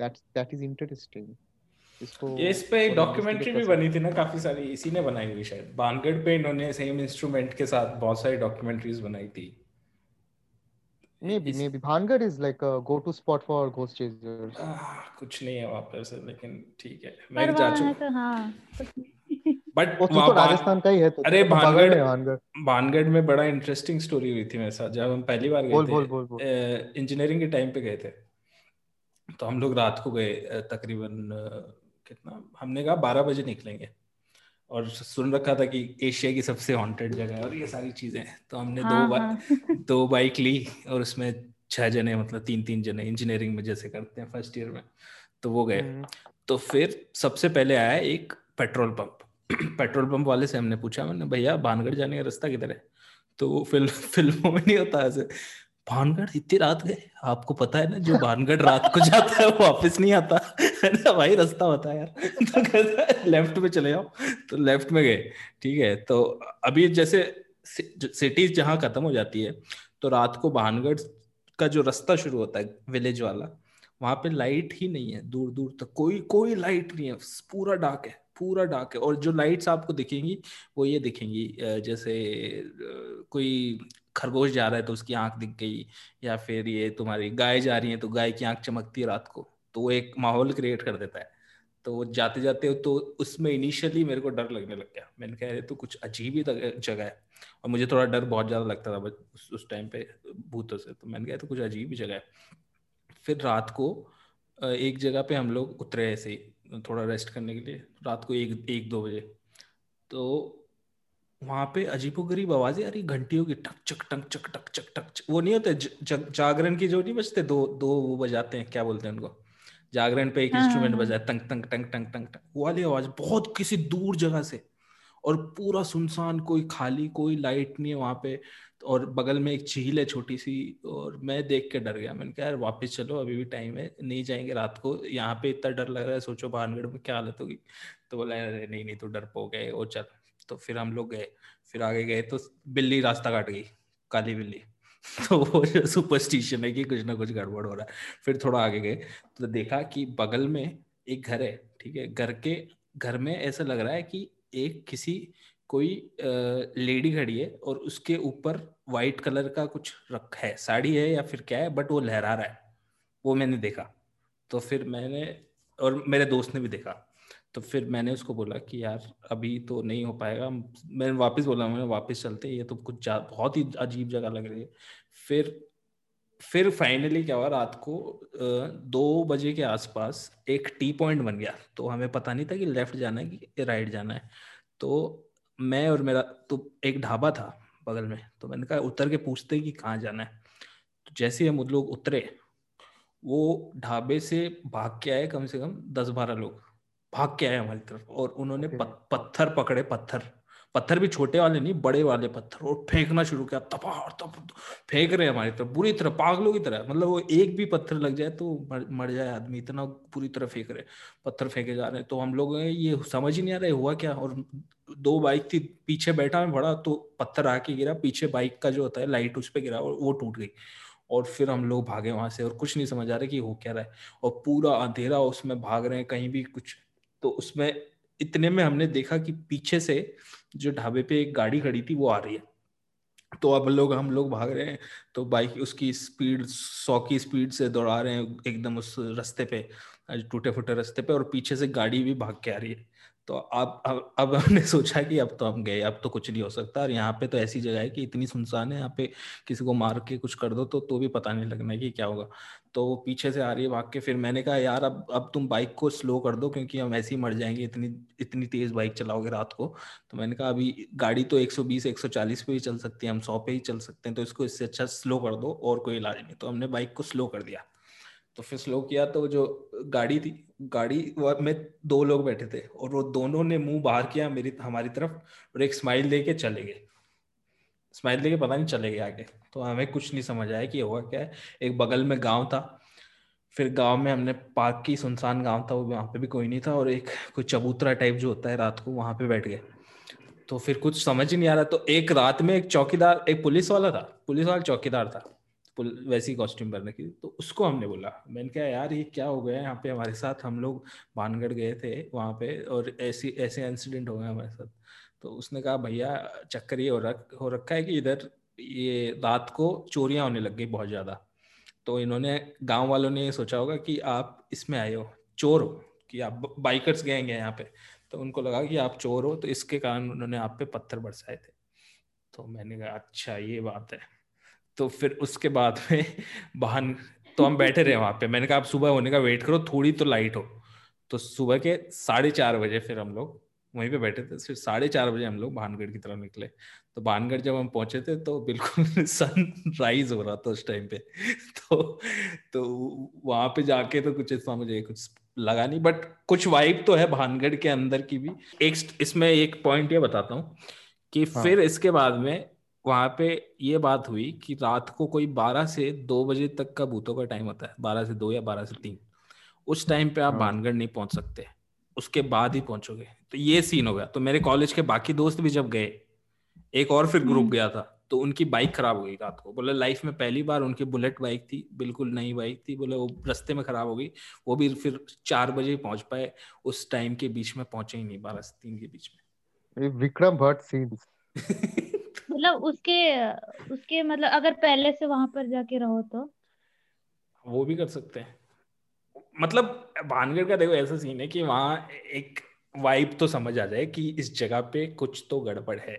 that is interesting. इसको ये इस पे एक डॉक्यूमेंट्री भी बनी थी ना काफ़ी सारी इसी ने बनाई हुई शायद। बानगढ़ पे इन्होंने सेम इंस्ट्रूमेंट के साथ बहुत सारी डॉक्यूमेंट्रीज बनाई थी। सकते maybe इस maybe. Bhangar is like a go-to spot for ghost chasers. कुछ नहीं है वहाँ पर से लेकिन ठीक है। मैं जा चुका तो हाँ। नहीं। बट वो तो राजस्थान का ही है तो अरे भानगढ़ भानगढ़ भानगढ़। में बड़ा इंटरेस्टिंग स्टोरी हुई थी मेरे साथ जब हम पहली बार गए थे। इंजीनियरिंग के टाइम पे गए थे। तो हम लोग रात को गए तकरीबन कितना हमने कहा बारह बजे निकलेंगे। और सुन रखा था कि एशिया की सबसे हॉन्टेड जगह है और ये सारी चीज़ें तो हमने हाँ, दो बाइक हाँ. दो बाइक ली और उसमें छह जने मतलब तीन तीन जने इंजीनियरिंग में जैसे करते हैं फ़र्स्ट ईयर में तो वो गए। हम्म। तो फिर सबसे पहले आया एक पेट्रोल पंप पेट्रोल पंप वाले से हमने पूछा मैंने भैया भानगढ़ जाने का रास्ता किधर है? तो वो फ़िल्म फ़िल्मों में नहीं होता ऐसे। भानगढ़, इतनी रात गए? आपको पता है ना, जो भानगढ़ रात को जाता है, वो वापस नहीं आता। भाई, रास्ता होता है यार। तो कहता है, लेफ़्ट में चले जाओ तो लेफ़्ट में गए, ठीक है? तो अभी जैसे सिटीज़ जहाँ खत्म हो जाती है तो रात को भानगढ़ का जो रास्ता शुरू होता है, विलेज वाला, वहाँ पे लाइट ही नहीं है दूर दूर तक। कोई कोई लाइट नहीं है, पूरा डार्क है, पूरा डार्क है। और जो लाइट्स आपको दिखेंगी, वो ये दिखेंगी जैसे कोई खरगोश जा रहा है तो उसकी आँख दिख गई या फिर ये तुम्हारी गाय जा रही है तो गाय की आँख चमकती है रात को तो वो एक माहौल क्रिएट कर देता है। तो जाते जाते तो उसमें इनिशियली मेरे को डर लगने लग गया। मैंने कहा तो कुछ अजीब ही जगह है। और मुझे थोड़ा डर बहुत ज़्यादा लगता था उस उस टाइम पे भूतों से। तो मैंने कहा तो कुछ अजीब ही जगह है। फिर रात को एक जगह पे हम लोग उतरे ऐसे थोड़ा रेस्ट करने के लिए, रात को एक एक दो बजे। तो वहाँ पे अजीबो गरीब आवाज़ें आ रही घंटियों की टक चक टक चक टक चक टक वो नहीं होते जागरण की जो नहीं बजते दो दो वो बजाते हैं क्या बोलते हैं उनको? जागरण पे एक इंस्ट्रूमेंट हाँ। बजाए तंग तंग टंग टंग टंग टंग वो वाली आवाज़ बहुत किसी दूर जगह से और पूरा सुनसान कोई खाली कोई लाइट नहीं है वहाँ पे और बगल में एक झील है छोटी सी और मैं देख के डर गया मैंने कहा यार वापस चलो अभी भी टाइम है नहीं जाएँगे रात को यहाँ पे इतना डर लग रहा है सोचो भानगढ़ में क्या हालत होगी? तो बोला नहीं नहीं तो डर पो गए और चल। तो फिर हम लोग गए, फिर आगे गए तो बिल्ली रास्ता काट गई, काली बिल्ली। तो वो सुपरस्टिशन है कि कुछ ना कुछ गड़बड़ हो रहा है। फिर थोड़ा आगे गए तो देखा कि बगल में एक घर है, ठीक है? घर के, घर में ऐसा लग रहा है कि एक किसी, कोई लेडी खड़ी है और उसके ऊपर वाइट कलर का कुछ रखा है। साड़ी है या फिर क्या है बट वो लहरा रहा है। वो मैंने देखा। तो फिर मैंने, और मेरे दोस्त ने भी देखा। तो फिर मैंने उसको बोला कि यार, अभी तो नहीं हो पाएगा। मैंने वापस बोला मैंने वापस चलते ये तो कुछ बहुत ही अजीब जगह लग रही है। फिर फिर फाइनली क्या हुआ, रात को दो बजे के आसपास एक टी पॉइंट बन गया। तो हमें पता नहीं था कि लेफ़्ट जाना है कि राइट जाना है। तो मैं और मेरा तो एक ढाबा था बगल में। तो मैंने कहा, उतर के पूछते कि कहाँ जाना है? तो जैसे हम लोग उतरे, वो ढाबे से भाग के आए कम से कम दस बारह लोग। भाग के आए हमारी तरफ़ और उन्होंने पत्थर पकड़े पत्थर। पत्थर भी छोटे वाले नहीं बड़े वाले पत्थर। और फेंकना शुरू किया तपार तप फेंक रहे हमारी तरफ़ बुरी तरह पागलों की तरह। मतलब वो एक भी पत्थर लग जाए तो मर, मर जाए आदमी इतना पूरी तरह फेंक रहे पत्थर फेंके जा रहे हैं। तो हम लोग ये समझ ही नहीं आ रहा हुआ क्या? और दो बाइक थी पीछे बैठा मैं बड़ा तो पत्थर आके गिरा पीछे बाइक का जो होता है लाइट उस पर गिरा और वो टूट गई। और फिर हम लोग भागे वहाँ से और कुछ नहीं समझ आ रहा कि हो क्या रहा है। और पूरा अंधेरा उसमें भाग रहे हैं कहीं भी कुछ तो उसमें इतने में हमने देखा कि पीछे से जो ढाबे पे एक गाड़ी खड़ी थी, वो आ रही है। तो अब लोग, हम लोग भाग रहे हैं तो बाइक उसकी स्पीड, सौ की स्पीड से दौड़ा रहे हैं, एकदम उस रस्ते पे टूटे फूटे रस्ते पे, और पीछे से गाड़ी भी भाग के आ रही है। तो अब अब अब हमने सोचा कि अब तो हम गए, अब तो कुछ नहीं हो सकता और यहाँ पे तो ऐसी जगह है कि इतनी सुनसान है, यहाँ पे किसी को मार के कुछ कर दो तो तो भी पता नहीं लगना है कि क्या होगा। तो वो पीछे से आ रही है भाग के, फिर मैंने कहा, यार, अब अब तुम बाइक को स्लो कर दो क्योंकि हम ऐसे ही मर जाएँगे, इतनी इतनी तेज बाइक चलाओगे रात को। तो मैंने कहा, अभी गाड़ी तो 120 140 पे ही चल सकती है, हम 100 पे ही चल सकते हैं तो इसको इससे अच्छा स्लो कर दो, और कोई इलाज नहीं। तो हमने बाइक को स्लो कर दिया। तो फिर स्लो किया तो जो गाड़ी थी गाड़ी में दो लोग बैठे थे और वो दोनों ने मुँह बाहर किया मेरी, हमारी तरफ़ और एक स्माइल दे के चले गए। स्माइल दे के पता नहीं चले गए आगे। तो हमें कुछ नहीं समझ आया कि हुआ क्या है। एक बगल में गाँव था। फिर गाँव में हमने पार्क की सुनसान गाँव था, वो वहाँ पे भी कोई नहीं था और एक कोई चबूतरा टाइप जो होता है रात को, वहाँ पे बैठ गए। तो फिर कुछ समझ ही नहीं आ रहा। तो एक रात में एक चौकीदार, एक पुलिस वाला था। पुलिस वाला चौकीदार था। वैसी कॉस्ट्यूम पहनने की तो उसको हमने बोला। मैंने कहा, यार, ये क्या हो गया? है यहाँ पे हमारे साथ हम लोग भानगढ़ गए थे वहाँ पे और ऐसी, ऐसे इंसिडेंट हो गए हमारे साथ। तो उसने कहा, भैया, चक्कर ये हो रख, हो रखा है कि इधर ये रात को चोरियाँ होने लग गई बहुत ज़्यादा। तो इन्होंने, गाँव वालों ने ये सोचा होगा कि आप इसमें आए हो, चोर हो, कि आप बाइकर्स गए हैं यहाँ पे। तो उनको लगा कि आप चोर हो तो इसके कारण उन्होंने आप पे पत्थर बरसाए थे। तो मैंने कहा अच्छा ये बात है। तो फिर उसके बाद में वाहन तो हम बैठे रहे वहाँ पे। मैंने कहा आप सुबह होने का वेट करो थोड़ी तो लाइट हो। तो सुबह के साढ़े चार बजे फिर हम लोग वहीं पे बैठे थे। फिर साढ़े चार बजे हम लोग भानगढ़ की तरफ़ निकले। तो भानगढ़ जब हम पहुँचे थे तो बिल्कुल सन राइज हो रहा था उस टाइम पे। तो तो वहाँ पे जाके तो कुछ इतना मुझे कुछ लगा नहीं बट कुछ वाइब तो है भानगढ़ के अंदर की भी। एक इसमें एक पॉइंट ये बताता हूँ कि हाँ. फिर इसके बाद में वहाँ पे ये बात हुई कि रात को कोई बारह से दो बजे तक का भूतों का टाइम होता है बारह से दो या बारह से तीन। उस टाइम पे आप हाँ. भानगढ़ नहीं पहुँच सकते उसके बाद ही पहुंचोगे। तो ये सीन हो गया। तो मेरे कॉलेज के बाकी दोस्त भी जब गए एक और फिर ग्रुप हम्म। गया था तो उनकी बाइक खराब हो गई रात को। बोले लाइफ में पहली बार उनकी बुलेट बाइक थी बिल्कुल नई बाइक थी। बोले वो रस्ते में खराब हो गई। वो भी फिर चार बजे पहुँच पाए उस टाइम के बीच में पहुँचे ही नहीं बारह से तीन के बीच में। विक्रम भट्ट सीन्स मतलब उसके उसके मतलब अगर पहले से वहाँ पर जाके रहो तो? वो भी कर सकते हैं। मतलब भानगढ़ का देखो ऐसा सीन है कि वहाँ एक वाइब तो समझ आ जाए कि इस जगह पे कुछ तो गड़बड़ है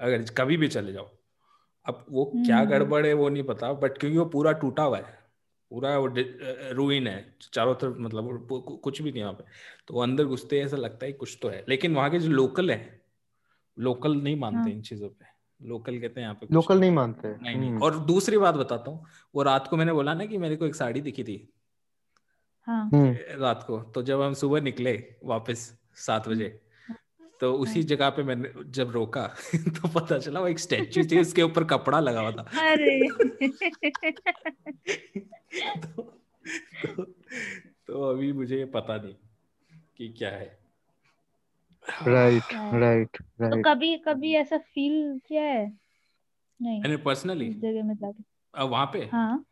अगर कभी भी चले जाओ। अब वो क्या हम्म। गड़बड़ है वो नहीं पता बट क्योंकि वो पूरा टूटा हुआ है पूरा वो रूइन है चारों तरफ़ मतलब कुछ भी नहीं वहाँ पे। तो वो अंदर घुसते ऐसा लगता है कुछ तो है। लेकिन वहाँ के जो लोकल है लोकल नहीं मानते हाँ। इन चीज़ों पे। लोकल कहते हैं यहाँ पे लोकल नहीं मानते नहीं नहीं हम्म। और दूसरी बात बताता हूँ वो रात को मैंने बोला ना कि मेरे को एक साड़ी दिखी थी हाँ। हम्म। रात को तो जब हम सुबह निकले वापस सात बजे तो उसी हाँ। जगह पे मैंने जब रोका तो पता चला वो एक स्टैचू थी उसके ऊपर कपड़ा लगा हुआ था अरे तो, तो, तो अभी मुझे पता नहीं कि क्या है राइट राइट राइट तो कभी कभी ऐसा फील किया है? नहीं मैंने पर्सनली जगह में जाके। वहाँ पे? हाँ।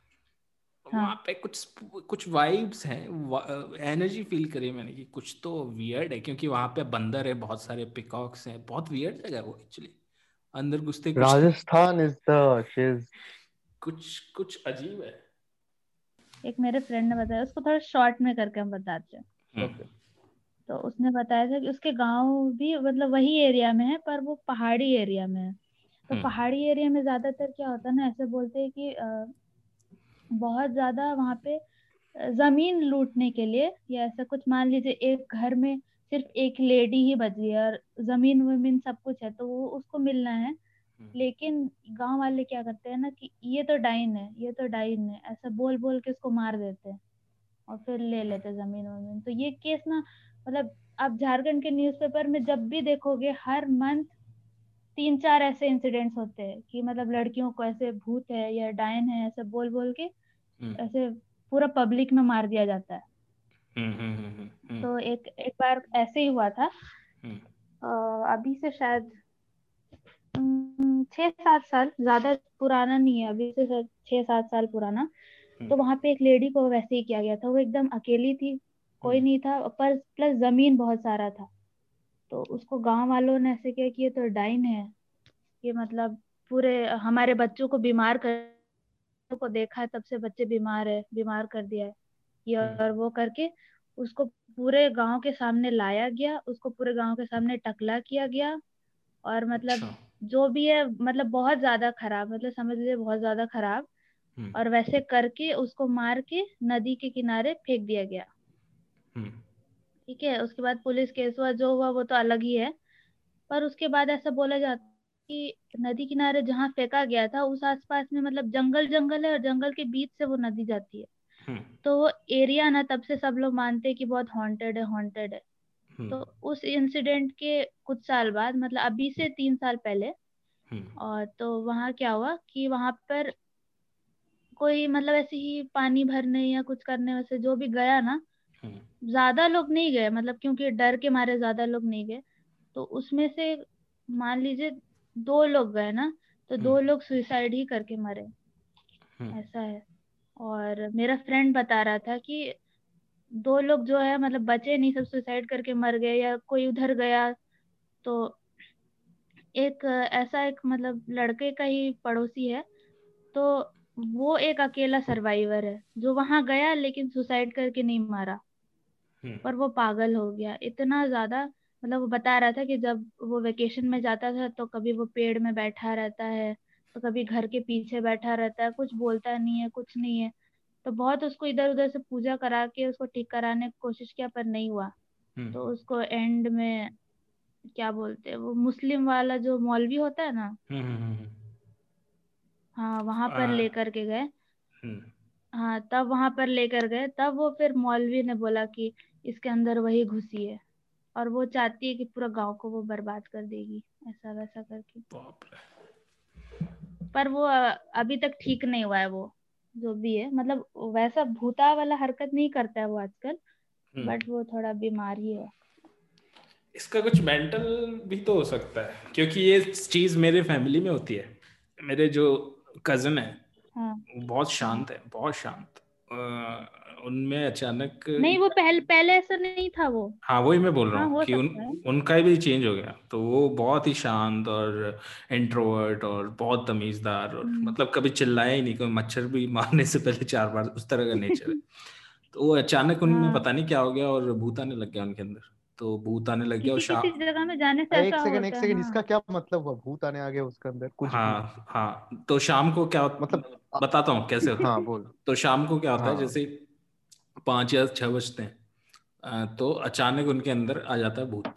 हाँ. वहाँ पे कुछ कुछ वाइब्स हैं एनर्जी फील करी मैंने कि कुछ तो वियर्ड है क्योंकि वहाँ पे बंदर है बहुत सारे पिकॉक्स हैं बहुत वियर्ड जगह वो एक्चुअली अंदर घुसते कुछ राजस्थान इज़ द शिज कुछ कुछ अजीब है। एक मेरे फ्रेंड ने बताया उसको थोड़ा शॉर्ट में करके हम बताते हैं। हम्म। तो उसने बताया था कि उसके गाँव भी मतलब वही एरिया में है पर वो पहाड़ी एरिया में है तो हम्म। पहाड़ी एरिया में ज़्यादातर क्या होता है ना ऐसे बोलते हैं कि बहुत ज़्यादा वहाँ पे ज़मीन लूटने के लिए या ऐसा कुछ मान लीजिए एक घर में सिर्फ़ एक लेडी ही बची है और ज़मीन वमीन सब कुछ है तो वो उसको मिलना है हम्म। लेकिन गाँव वाले क्या करते हैं ना कि ये तो डाइन है ये तो डाइन है ऐसा बोल बोल के उसको मार देते हैं और फिर ले लेते ज़मीन वमीन तो ये केस ना मतलब आप झारखंड के न्यूज़पेपर में जब भी देखोगे हर मंथ तीन चार ऐसे इंसिडेंट्स होते हैं कि मतलब लड़कियों को ऐसे भूत है या डायन है ऐसे बोल बोल के हम्म। ऐसे पूरा पब्लिक में मार दिया जाता है। हम्म, हम्म, तो एक एक बार ऐसे ही हुआ था। अभी से शायद छह सात साल ज़्यादा पुराना नहीं है अभी से छह सात साल पुराना। तो वहाँ पे एक लेडी को वैसे ही किया गया था वो एकदम अकेली थी कोई नहीं था पर प्लस ज़मीन बहुत सारा था तो उसको गाँव वालों ने ऐसे किया कि ये तो डाइन है ये मतलब पूरे हमारे बच्चों को बीमार कर को देखा है तब से बच्चे बीमार है बीमार कर दिया है ये हम्म। और वो करके उसको पूरे गाँव के सामने लाया गया उसको पूरे गाँव के सामने टकला किया गया और मतलब अच्छा। जो भी है मतलब बहुत ज़्यादा खराब मतलब समझ लीजिए बहुत ज़्यादा खराब हम्म। और वैसे करके उसको मार के नदी के किनारे फेंक दिया गया हम्म। ठीक है उसके बाद पुलिस केस हुआ जो हुआ वो तो अलग ही है पर उसके बाद ऐसा बोला जाता कि नदी किनारे जहाँ फेंका गया था उस आसपास में मतलब जंगल जंगल है और जंगल के बीच से वो नदी जाती है हम्म। तो वो एरिया ना तब से सब लोग मानते हैं कि बहुत हॉन्टेड है हॉन्टेड है हम्म। तो उस इंसिडेंट के कुछ साल बाद मतलब अभी से तीन साल पहले हम्म। और तो वहाँ क्या हुआ कि वहाँ पर कोई मतलब ऐसे ही पानी भरने या कुछ करने वैसे जो भी गया ना हम्म। ज़्यादा लोग नहीं गए मतलब क्योंकि डर के मारे ज़्यादा लोग नहीं गए तो उसमें से मान लीजिए दो लोग गए ना तो दो हम्म। लोग सुसाइड ही करके मरे हम्म। ऐसा है और मेरा फ्रेंड बता रहा था कि दो लोग जो है मतलब बचे नहीं सब सुसाइड करके मर गए या कोई उधर गया तो एक ऐसा एक मतलब लड़के का ही पड़ोसी है तो वो एक अकेला सर्वाइवर है जो वहाँ गया लेकिन सुसाइड करके नहीं मारा हम्म। पर वो पागल हो गया। इतना ज़्यादा मतलब वो बता रहा था कि जब वो वेकेशन में जाता था तो कभी वो पेड़ में बैठा रहता है तो कभी घर के पीछे बैठा रहता है कुछ बोलता नहीं है कुछ नहीं है। तो बहुत उसको इधर उधर से पूजा करा के उसको ठीक कराने की कोशिश किया पर नहीं हुआ। हम्म। तो उसको एंड में क्या बोलते हैं वो मुस्लिम वाला जो मौलवी होता है ना हम्म हाँ वहाँ पर लेकर के गए। हम्म, हाँ तब वहाँ पर लेकर गए। तब वो फिर मौलवी ने बोला कि इसके अंदर वही घुसी है और वो चाहती है कि पूरा गाँव को वो बर्बाद कर देगी ऐसा वैसा करके। पर वो अभी तक ठीक नहीं हुआ है वो जो भी है। मतलब वैसा भूता वाला हरकत नहीं करता है वो आजकल हम्म। बट वो थोड़ा बीमार ही है। इसका कुछ मेंटल भी तो हो सकता है क्योंकि ये चीज़ मेरे फैमिली में होती है। मेरे जो कज़न है बहुत शांत है बहुत शांत। उनमें अचानक नहीं वो पहले पहले ऐसा नहीं था वो। हाँ वही मैं बोल रहा हाँ हूँ कि उन उनका भी चेंज हो गया। तो वो बहुत ही शांत और इंट्रोवर्ट और बहुत तमीजदार और हम्म। मतलब कभी चिल्लाया ही नहीं कोई मच्छर भी मारने से पहले चार बार उस तरह का नेचर है। तो वो अचानक उनमें हाँ। पता नहीं क्या हो गया और भूताने लग गया उनके अंदर। तो भूत आने लग गया और किसी शा किसी जगह में जाने से एक सेकंड एक सेकंड इसका हाँ। क्या मतलब हुआ? भूत आने आ गया उसके अंदर कुछ हाँ हाँ तो शाम को क्या मतलब बताता हूँ कैसे होता हाँ। बोल। तो शाम को क्या होता है? हाँ। जैसे पाँच या छह बजते हैं तो अचानक उनके अंदर आ जाता है भूत।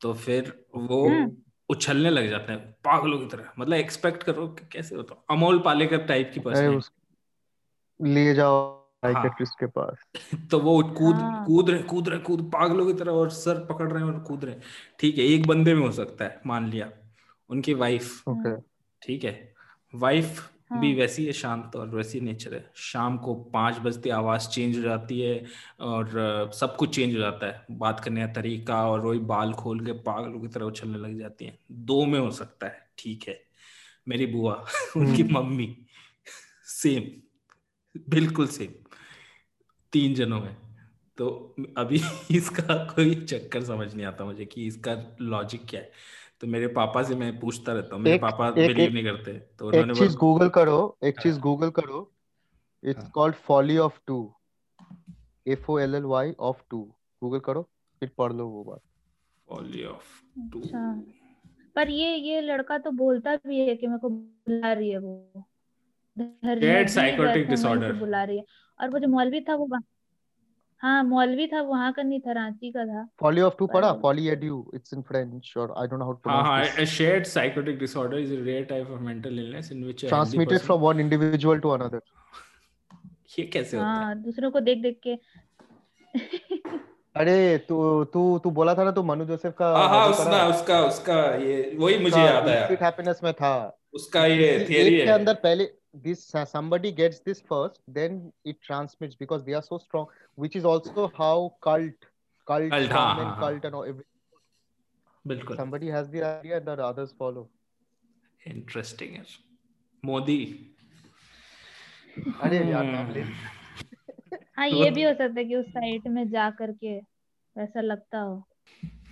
तो फिर वो हाँ उछलने लग जाते हैं पागलों की तरह। मतलब एक्सपेक्ट करो कैसे होता है। अमोल पालेकर टाइप की अरे पर्सनैलिटी ले जाओ। हाँ। साइकेट्रिस्ट के पास। तो वो कूद हाँ। कूद रहे कूद रहे कूद पागलों की तरह और सर पकड़ रहे हैं और कूद रहे हैं। ठीक है एक बंदे में हो सकता है मान लिया। उनकी वाइफ ओके। हाँ ठीक है। वाइफ भी हाँ वैसी है शांत और वैसी नेचर है। शाम को पाँच बजते आवाज़ चेंज हो जाती है और सब कुछ चेंज हो जाता है। बात करने का तरीका और वही बाल खोल के पागलों की तरह उछलने लग जाती है। दो में हो सकता है ठीक है। मेरी बुआ उनकी हम्म। मम्मी सेम बिल्कुल सेम तीन जनों में। तो अभी इसका कोई चक्कर समझ नहीं आता मुझे कि इसका लॉजिक क्या है। तो मेरे पापा से मैं पूछता रहता हूँ मेरे एक पापा एक बिलीव एक नहीं करते तो एक उन्होंने चीज़ गूगल करो एक चीज़ हाँ गूगल करो it's called folly of two F O L L Y of two Google करो फिर पढ़ लो वो बात। फॉली ऑफ़ टू पर ये ये लड़का तो बोलता भी है कि मेरे को बुला रही है वो। भी साइकोटिक डिसऑर्डर बुला रही है। और वो जो मौलवी था वो वहाँ- हाँ मौलवी था वहाँ का नहीं था रांची का था। फॉली ऑफ़ टू पढ़ा? फॉली एडू इट्स इन फ्रेंच और I don't know how to हाँ प्रोनाउंस हाँ this a shared psychotic disorder is a rare type of mental illness in which a healthy transmitted from one individual to another ये कैसे होता है हाँ? दूसरों को देख देख के। अरे तू तू तू बोला था ना तू मनु जोसेफ का हाँ हाँ पढ़ा उसका उसका ये वही मुझे उसका याद आया। हैप्पीनेस में था। उसका ये थियरी एक के अंदर पहले this uh, somebody gets this first then it transmits because they are so strong which is also how cult cult Cult, हाँ, हाँ, हाँ। cult and all every बिल्कुल somebody has the idea and the others follow interesting है मोदी अरे यार नाम ले हाँ ये भी हो सकता है कि उस साइट में जा करके वैसा लगता हो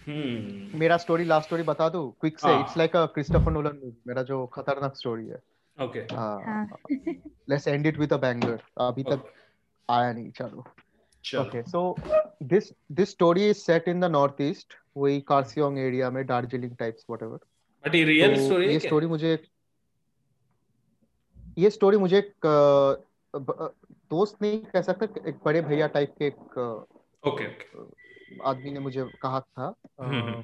हम्म मेरा स्टोरी लास्ट स्टोरी बता दूँ क्विक से हाँ। It's like a Christopher Nolan movie मेरा जो खतरनाक स्टोरी है ओके हाँ। Let's end it with a banger अभी तक आया नहीं चलो। चलो। Okay, so this this story is set in the northeast, वही कार्सियोंग एरिया में दार्जिलिंग टाइप्स व्हाटएवर बट ये रियल तो स्टोरी ये स्टोरी मुझे ये स्टोरी मुझे एक दोस्त नहीं कह सकता एक बड़े भैया टाइप के एक ओके ओके आदमी ने मुझे कहा था। हम्म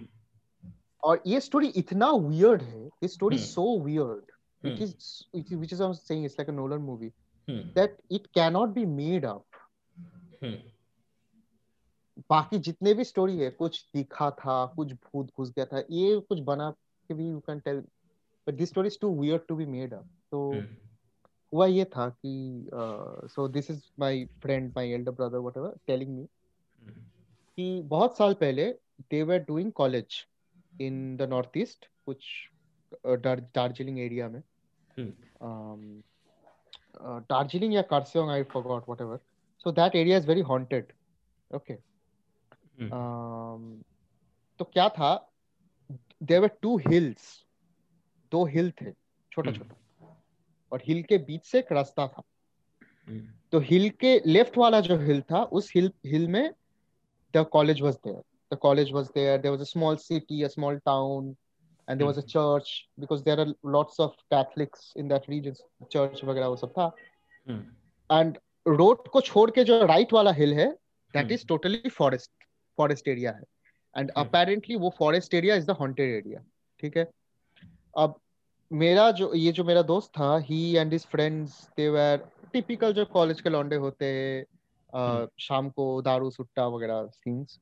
और ये स्टोरी इतना वियर्ड है this story hmm. So weird hmm is which is I am saying it's like a Nolan movie hmm that it can not be made up hmm बाकी जितने भी स्टोरी है कुछ दिखा था कुछ भूत घुस गया था ये कुछ बना के भी you can tell but this story is too weird to be made up तो हुआ ये था कि so this is my friend my elder brother whatever telling me कि बहुत साल पहले they were doing college in the north east कुछ दार्जिलिंग एरिया में। हम्म um, uh, Darjeeling या Karsiong, I forgot, whatever. So that area is very haunted. Okay. Hmm Um, तो क्या था there were two hills. दो हिल थे छोटा हम्म। छोटा और हिल के बीच से एक रास्ता था हम्म तो हिल के लेफ़्ट वाला जो हिल था उस हिल हिल में the college was there the college was there there was a small city a small town and there was a church because there are lots of Catholics in that region church वगैरह वो सब था। hmm. And road को छोड़ के जो right वाला hill है that is totally forest forest area है। And apparently hmm. वो forest area is the haunted area ठीक है? अब मेरा जो ये जो मेरा दोस्त था he and his friends they were typical जो कॉलेज के लॉन्डे होते हैं hmm. शाम को दारू सुट्टा वगैरह scenes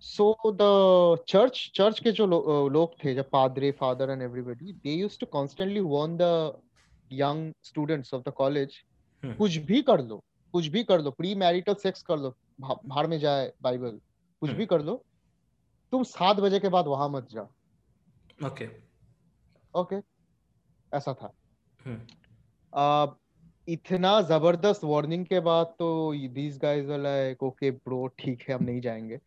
so the church church के जो लो, अ, लोग थे जब पादरे father and everybody they used to constantly warn the young students of the college hmm, कुछ भी कर लो कुछ भी कर लो प्री मैरिटल सेक्स कर लो भा- भाड़ में जाए बाइबल कुछ हम्म। भी कर लो तुम सात बजे के बाद वहाँ मत जाओ। ओके ओके ऐसा था। हम्म, अब इतना ज़बरदस्त वार्निंग के बाद तो these guys like okay bro ठीक है हम नहीं जाएँगे।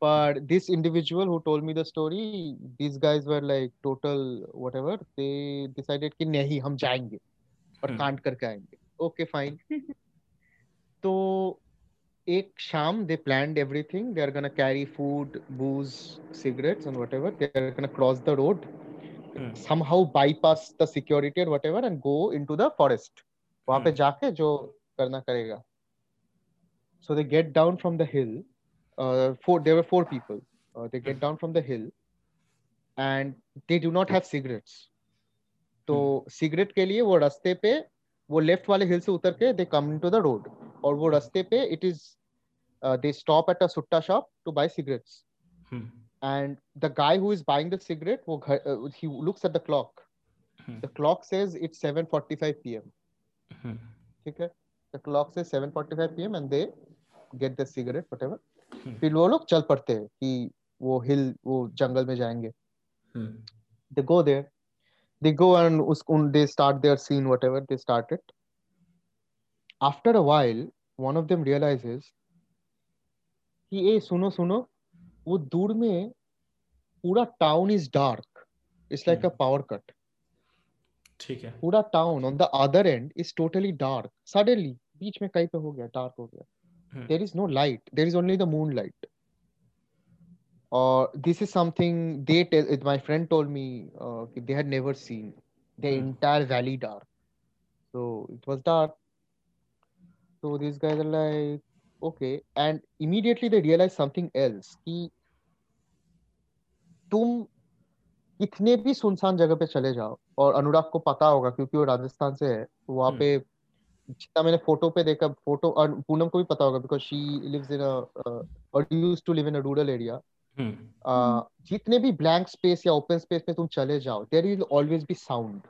But this individual who told me the story these guys were like total whatever they decided कि नहीं हम जाएँगे और हम्म। कांड करके आएँगे ओके फाइन तो एक शाम they planned everything they are gonna carry food booze cigarettes and whatever they are gonna cross the road hmm, somehow bypass the security or whatever and go into the forest वहाँ पे हम्म। जाके जो करना करेगा so they get down from the hill uh, four there were four people uh, they get down from the hill and they do not have cigarettes तो cigarette के लिए वो रास्ते पे वो लेफ्ट वाले हिल से उतर के they come into the road और वो रास्ते पे it is they stop at a Sutta shop to buy cigarettes hmm, and the guy who is buying the cigarette वो घर uh, he looks at the clock hmm, the clock says it's 7:45 p.m. हम्म, ठीक है the clock says 7:45 p.m. and they get the cigarette whatever हम्म, फिर वो लोग चल पड़ते हैं कि वो हिल वो जंगल में जाएँगे। हम्म, they go there. They go and उस उन they start their scene whatever they started after a while one of them realizes कि ए सुनो सुनो वो दूर में पूरा town is dark it's like a hmm. Power cut ठीक है। पूरा town on the other end is totally dark suddenly बीच में कहीं पे हो गया डार्क हो गया। हम्म, there is no light there is only the moonlight or uh, this is something they tell my friend told me uh, they had never seen the Hmm. entire valley dark so it was dark so these guys are like okay and immediately they realize something else कि तुम कितने भी सुनसान जगह पे चले जाओ और अनुराग को पता होगा क्योंकि वो राजस्थान से है तो वहाँ हम्म। पे जितना मैंने फ़ोटो पे देखा फ़ोटो और पूनम को भी पता होगा बिकॉज़ शी लिव्स इन और used to live in a rural area जितने भी ब्लैंक स्पेस या ओपन स्पेस में तुम चले जाओ there will always be sound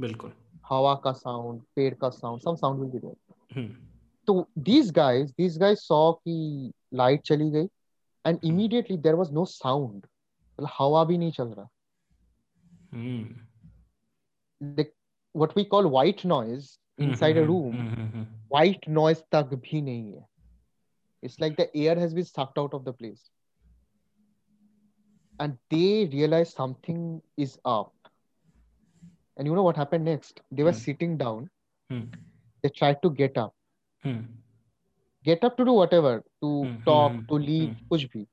बिल्कुल। हवा का साउंड पेड़ का sound some sound will be there तो these guys these guys saw कि लाइट चली गई and immediately there was no sound मतलब हवा भी नहीं चल रहा। हम्म, what we call white noise inside a mm-hmm. room mm-hmm. white noise tak bhi nahi hai it's like the air has been sucked out of the place. And they realize something is up. And you know what happened next? They were hmm. sitting down. Hmm. They tried to get up. Hmm. Get up to do whatever to talk to leave kuch bhi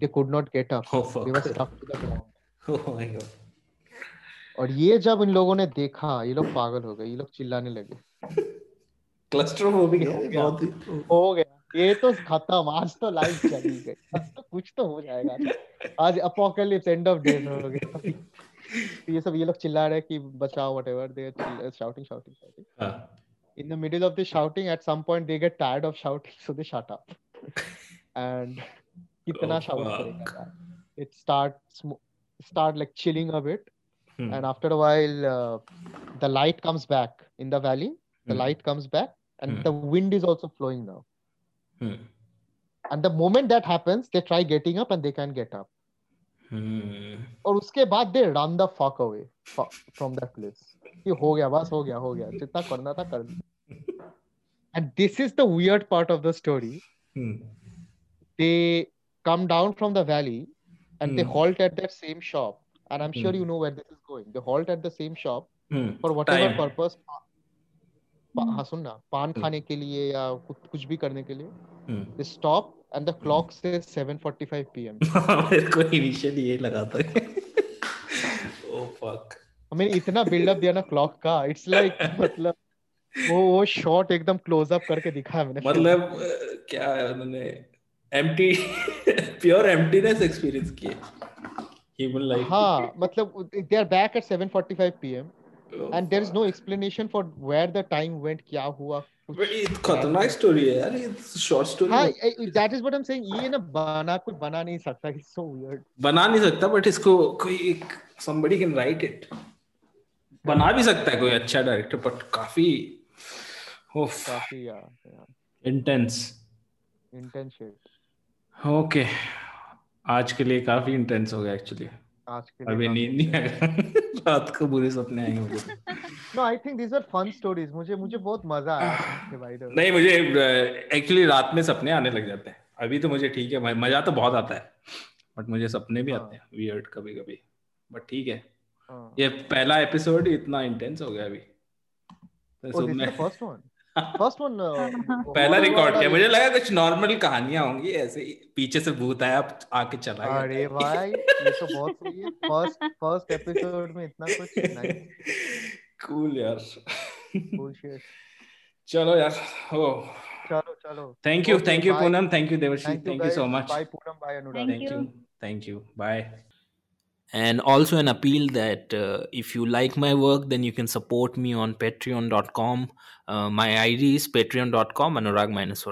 they could not get up. Oh, they were stuck to the ground. Oh my god. और ये जब इन लोगों ने देखा ये लोग पागल हो गए ये लोग चिल्लाने लगे क्लस्ट्रोफोबिक ये है हो गया। बहुत हो गया ये तो खत्म आज तो लाइफ चली गई आज तो कुछ तो हो जाएगा आज अपोकलिप्स एंड ऑफ़ डेज़ हो गया तो ये सब ये लोग चिल्ला रहे कि बचाओ whatever they shouting shouting shouting हाँ in the middle of the shouting at some point they get tired of shouting so they shut up and kitna Oh, shout it starts mo- start like chilling a bit hmm, and after a while uh, the light comes back in the valley the hmm, light comes back and Hmm. the wind is also flowing now hmm, and the moment that happens they try getting up and they can get up hmm, और उसके बाद they run the fuck away fu- from that place कि हो गया बस हो गया हो गया जितना करना था कर दिया and this is the weird part of the story hmm, they come down from the valley and they Hmm. halt at that same shop and i'm sure Hmm. you know where this is going. They halt at the same shop hmm, for whatever time. purpose. हम्म। हाँ सुन ना. पान हम्म। खाने के लिए या कुछ कुछ भी करने के लिए स्टॉप एंड द क्लॉक से 7:45 पीएम मेरे को इनिशियली ये लगा था। ओ फक मैंने इतना बिल्डअप दिया ना क्लॉक का इट्स लाइक मतलब वो वो शॉट एकदम क्लोज अप करके दिखाया मैंने। मतलब क्या है उन्होंने एम्प्टी प्योर एम्प्टीनेस एक्सपीरियंस किए ह्यूमन लाइफ हाँ मतलब they are back at 7:45 PM and there is no explanation for where the time went क्या हुआ बड़ी खतरनाक स्टोरी है यार ये शॉर्ट स्टोरी हाँ that is what I am saying ये ना बना कुछ बना नहीं सकता इट्स सो वियर्ड बना नहीं सकता बट इसको कोई एक somebody can write it बना भी सकता है कोई अच्छा डायरेक्टर बट काफ़ी ओफ काफ़ी यार इंटेंस इंटेंस शिट ओके आज के लिए काफ़ी इंटेंस हो गया एक्चुअली आज के अभी नींद नहीं आएगा रात को बुरे सपने आएँगे मुझे। No I think these were fun stories मुझे मुझे बहुत मज़ा आया द नहीं मुझे एक्चुअली रात में सपने आने लग जाते हैं। अभी तो मुझे ठीक है मज़ा तो बहुत आता है। बट मुझे सपने भी हाँ। आते हैं। वियर्ड कभी कभी बट ठीक है। हाँ। ये पहला एपिसोड इतना इंटेंस हो गया अभी। तो Oh, First one. Uh, पहला रिकॉर्ड किया। मुझे लगा कुछ नॉर्मल कहानियाँ होंगी ऐसे पीछे से भूत आया आके चला गया। अरे भाई ये तो बहुत सही है। फ़र्स्ट फ़र्स्ट एपिसोड में इतना कुछ नाइस कूल यार। बुलशिट चलो यार ओ चलो चलो। Thank you thank you Poonam thank you Devarshi thank you thank you so much bye Poonam bye Anurag thank you. you thank you bye and also an appeal that uh, if you like my work then you can support me on patreon.com uh, my id is patreon.com anurag minus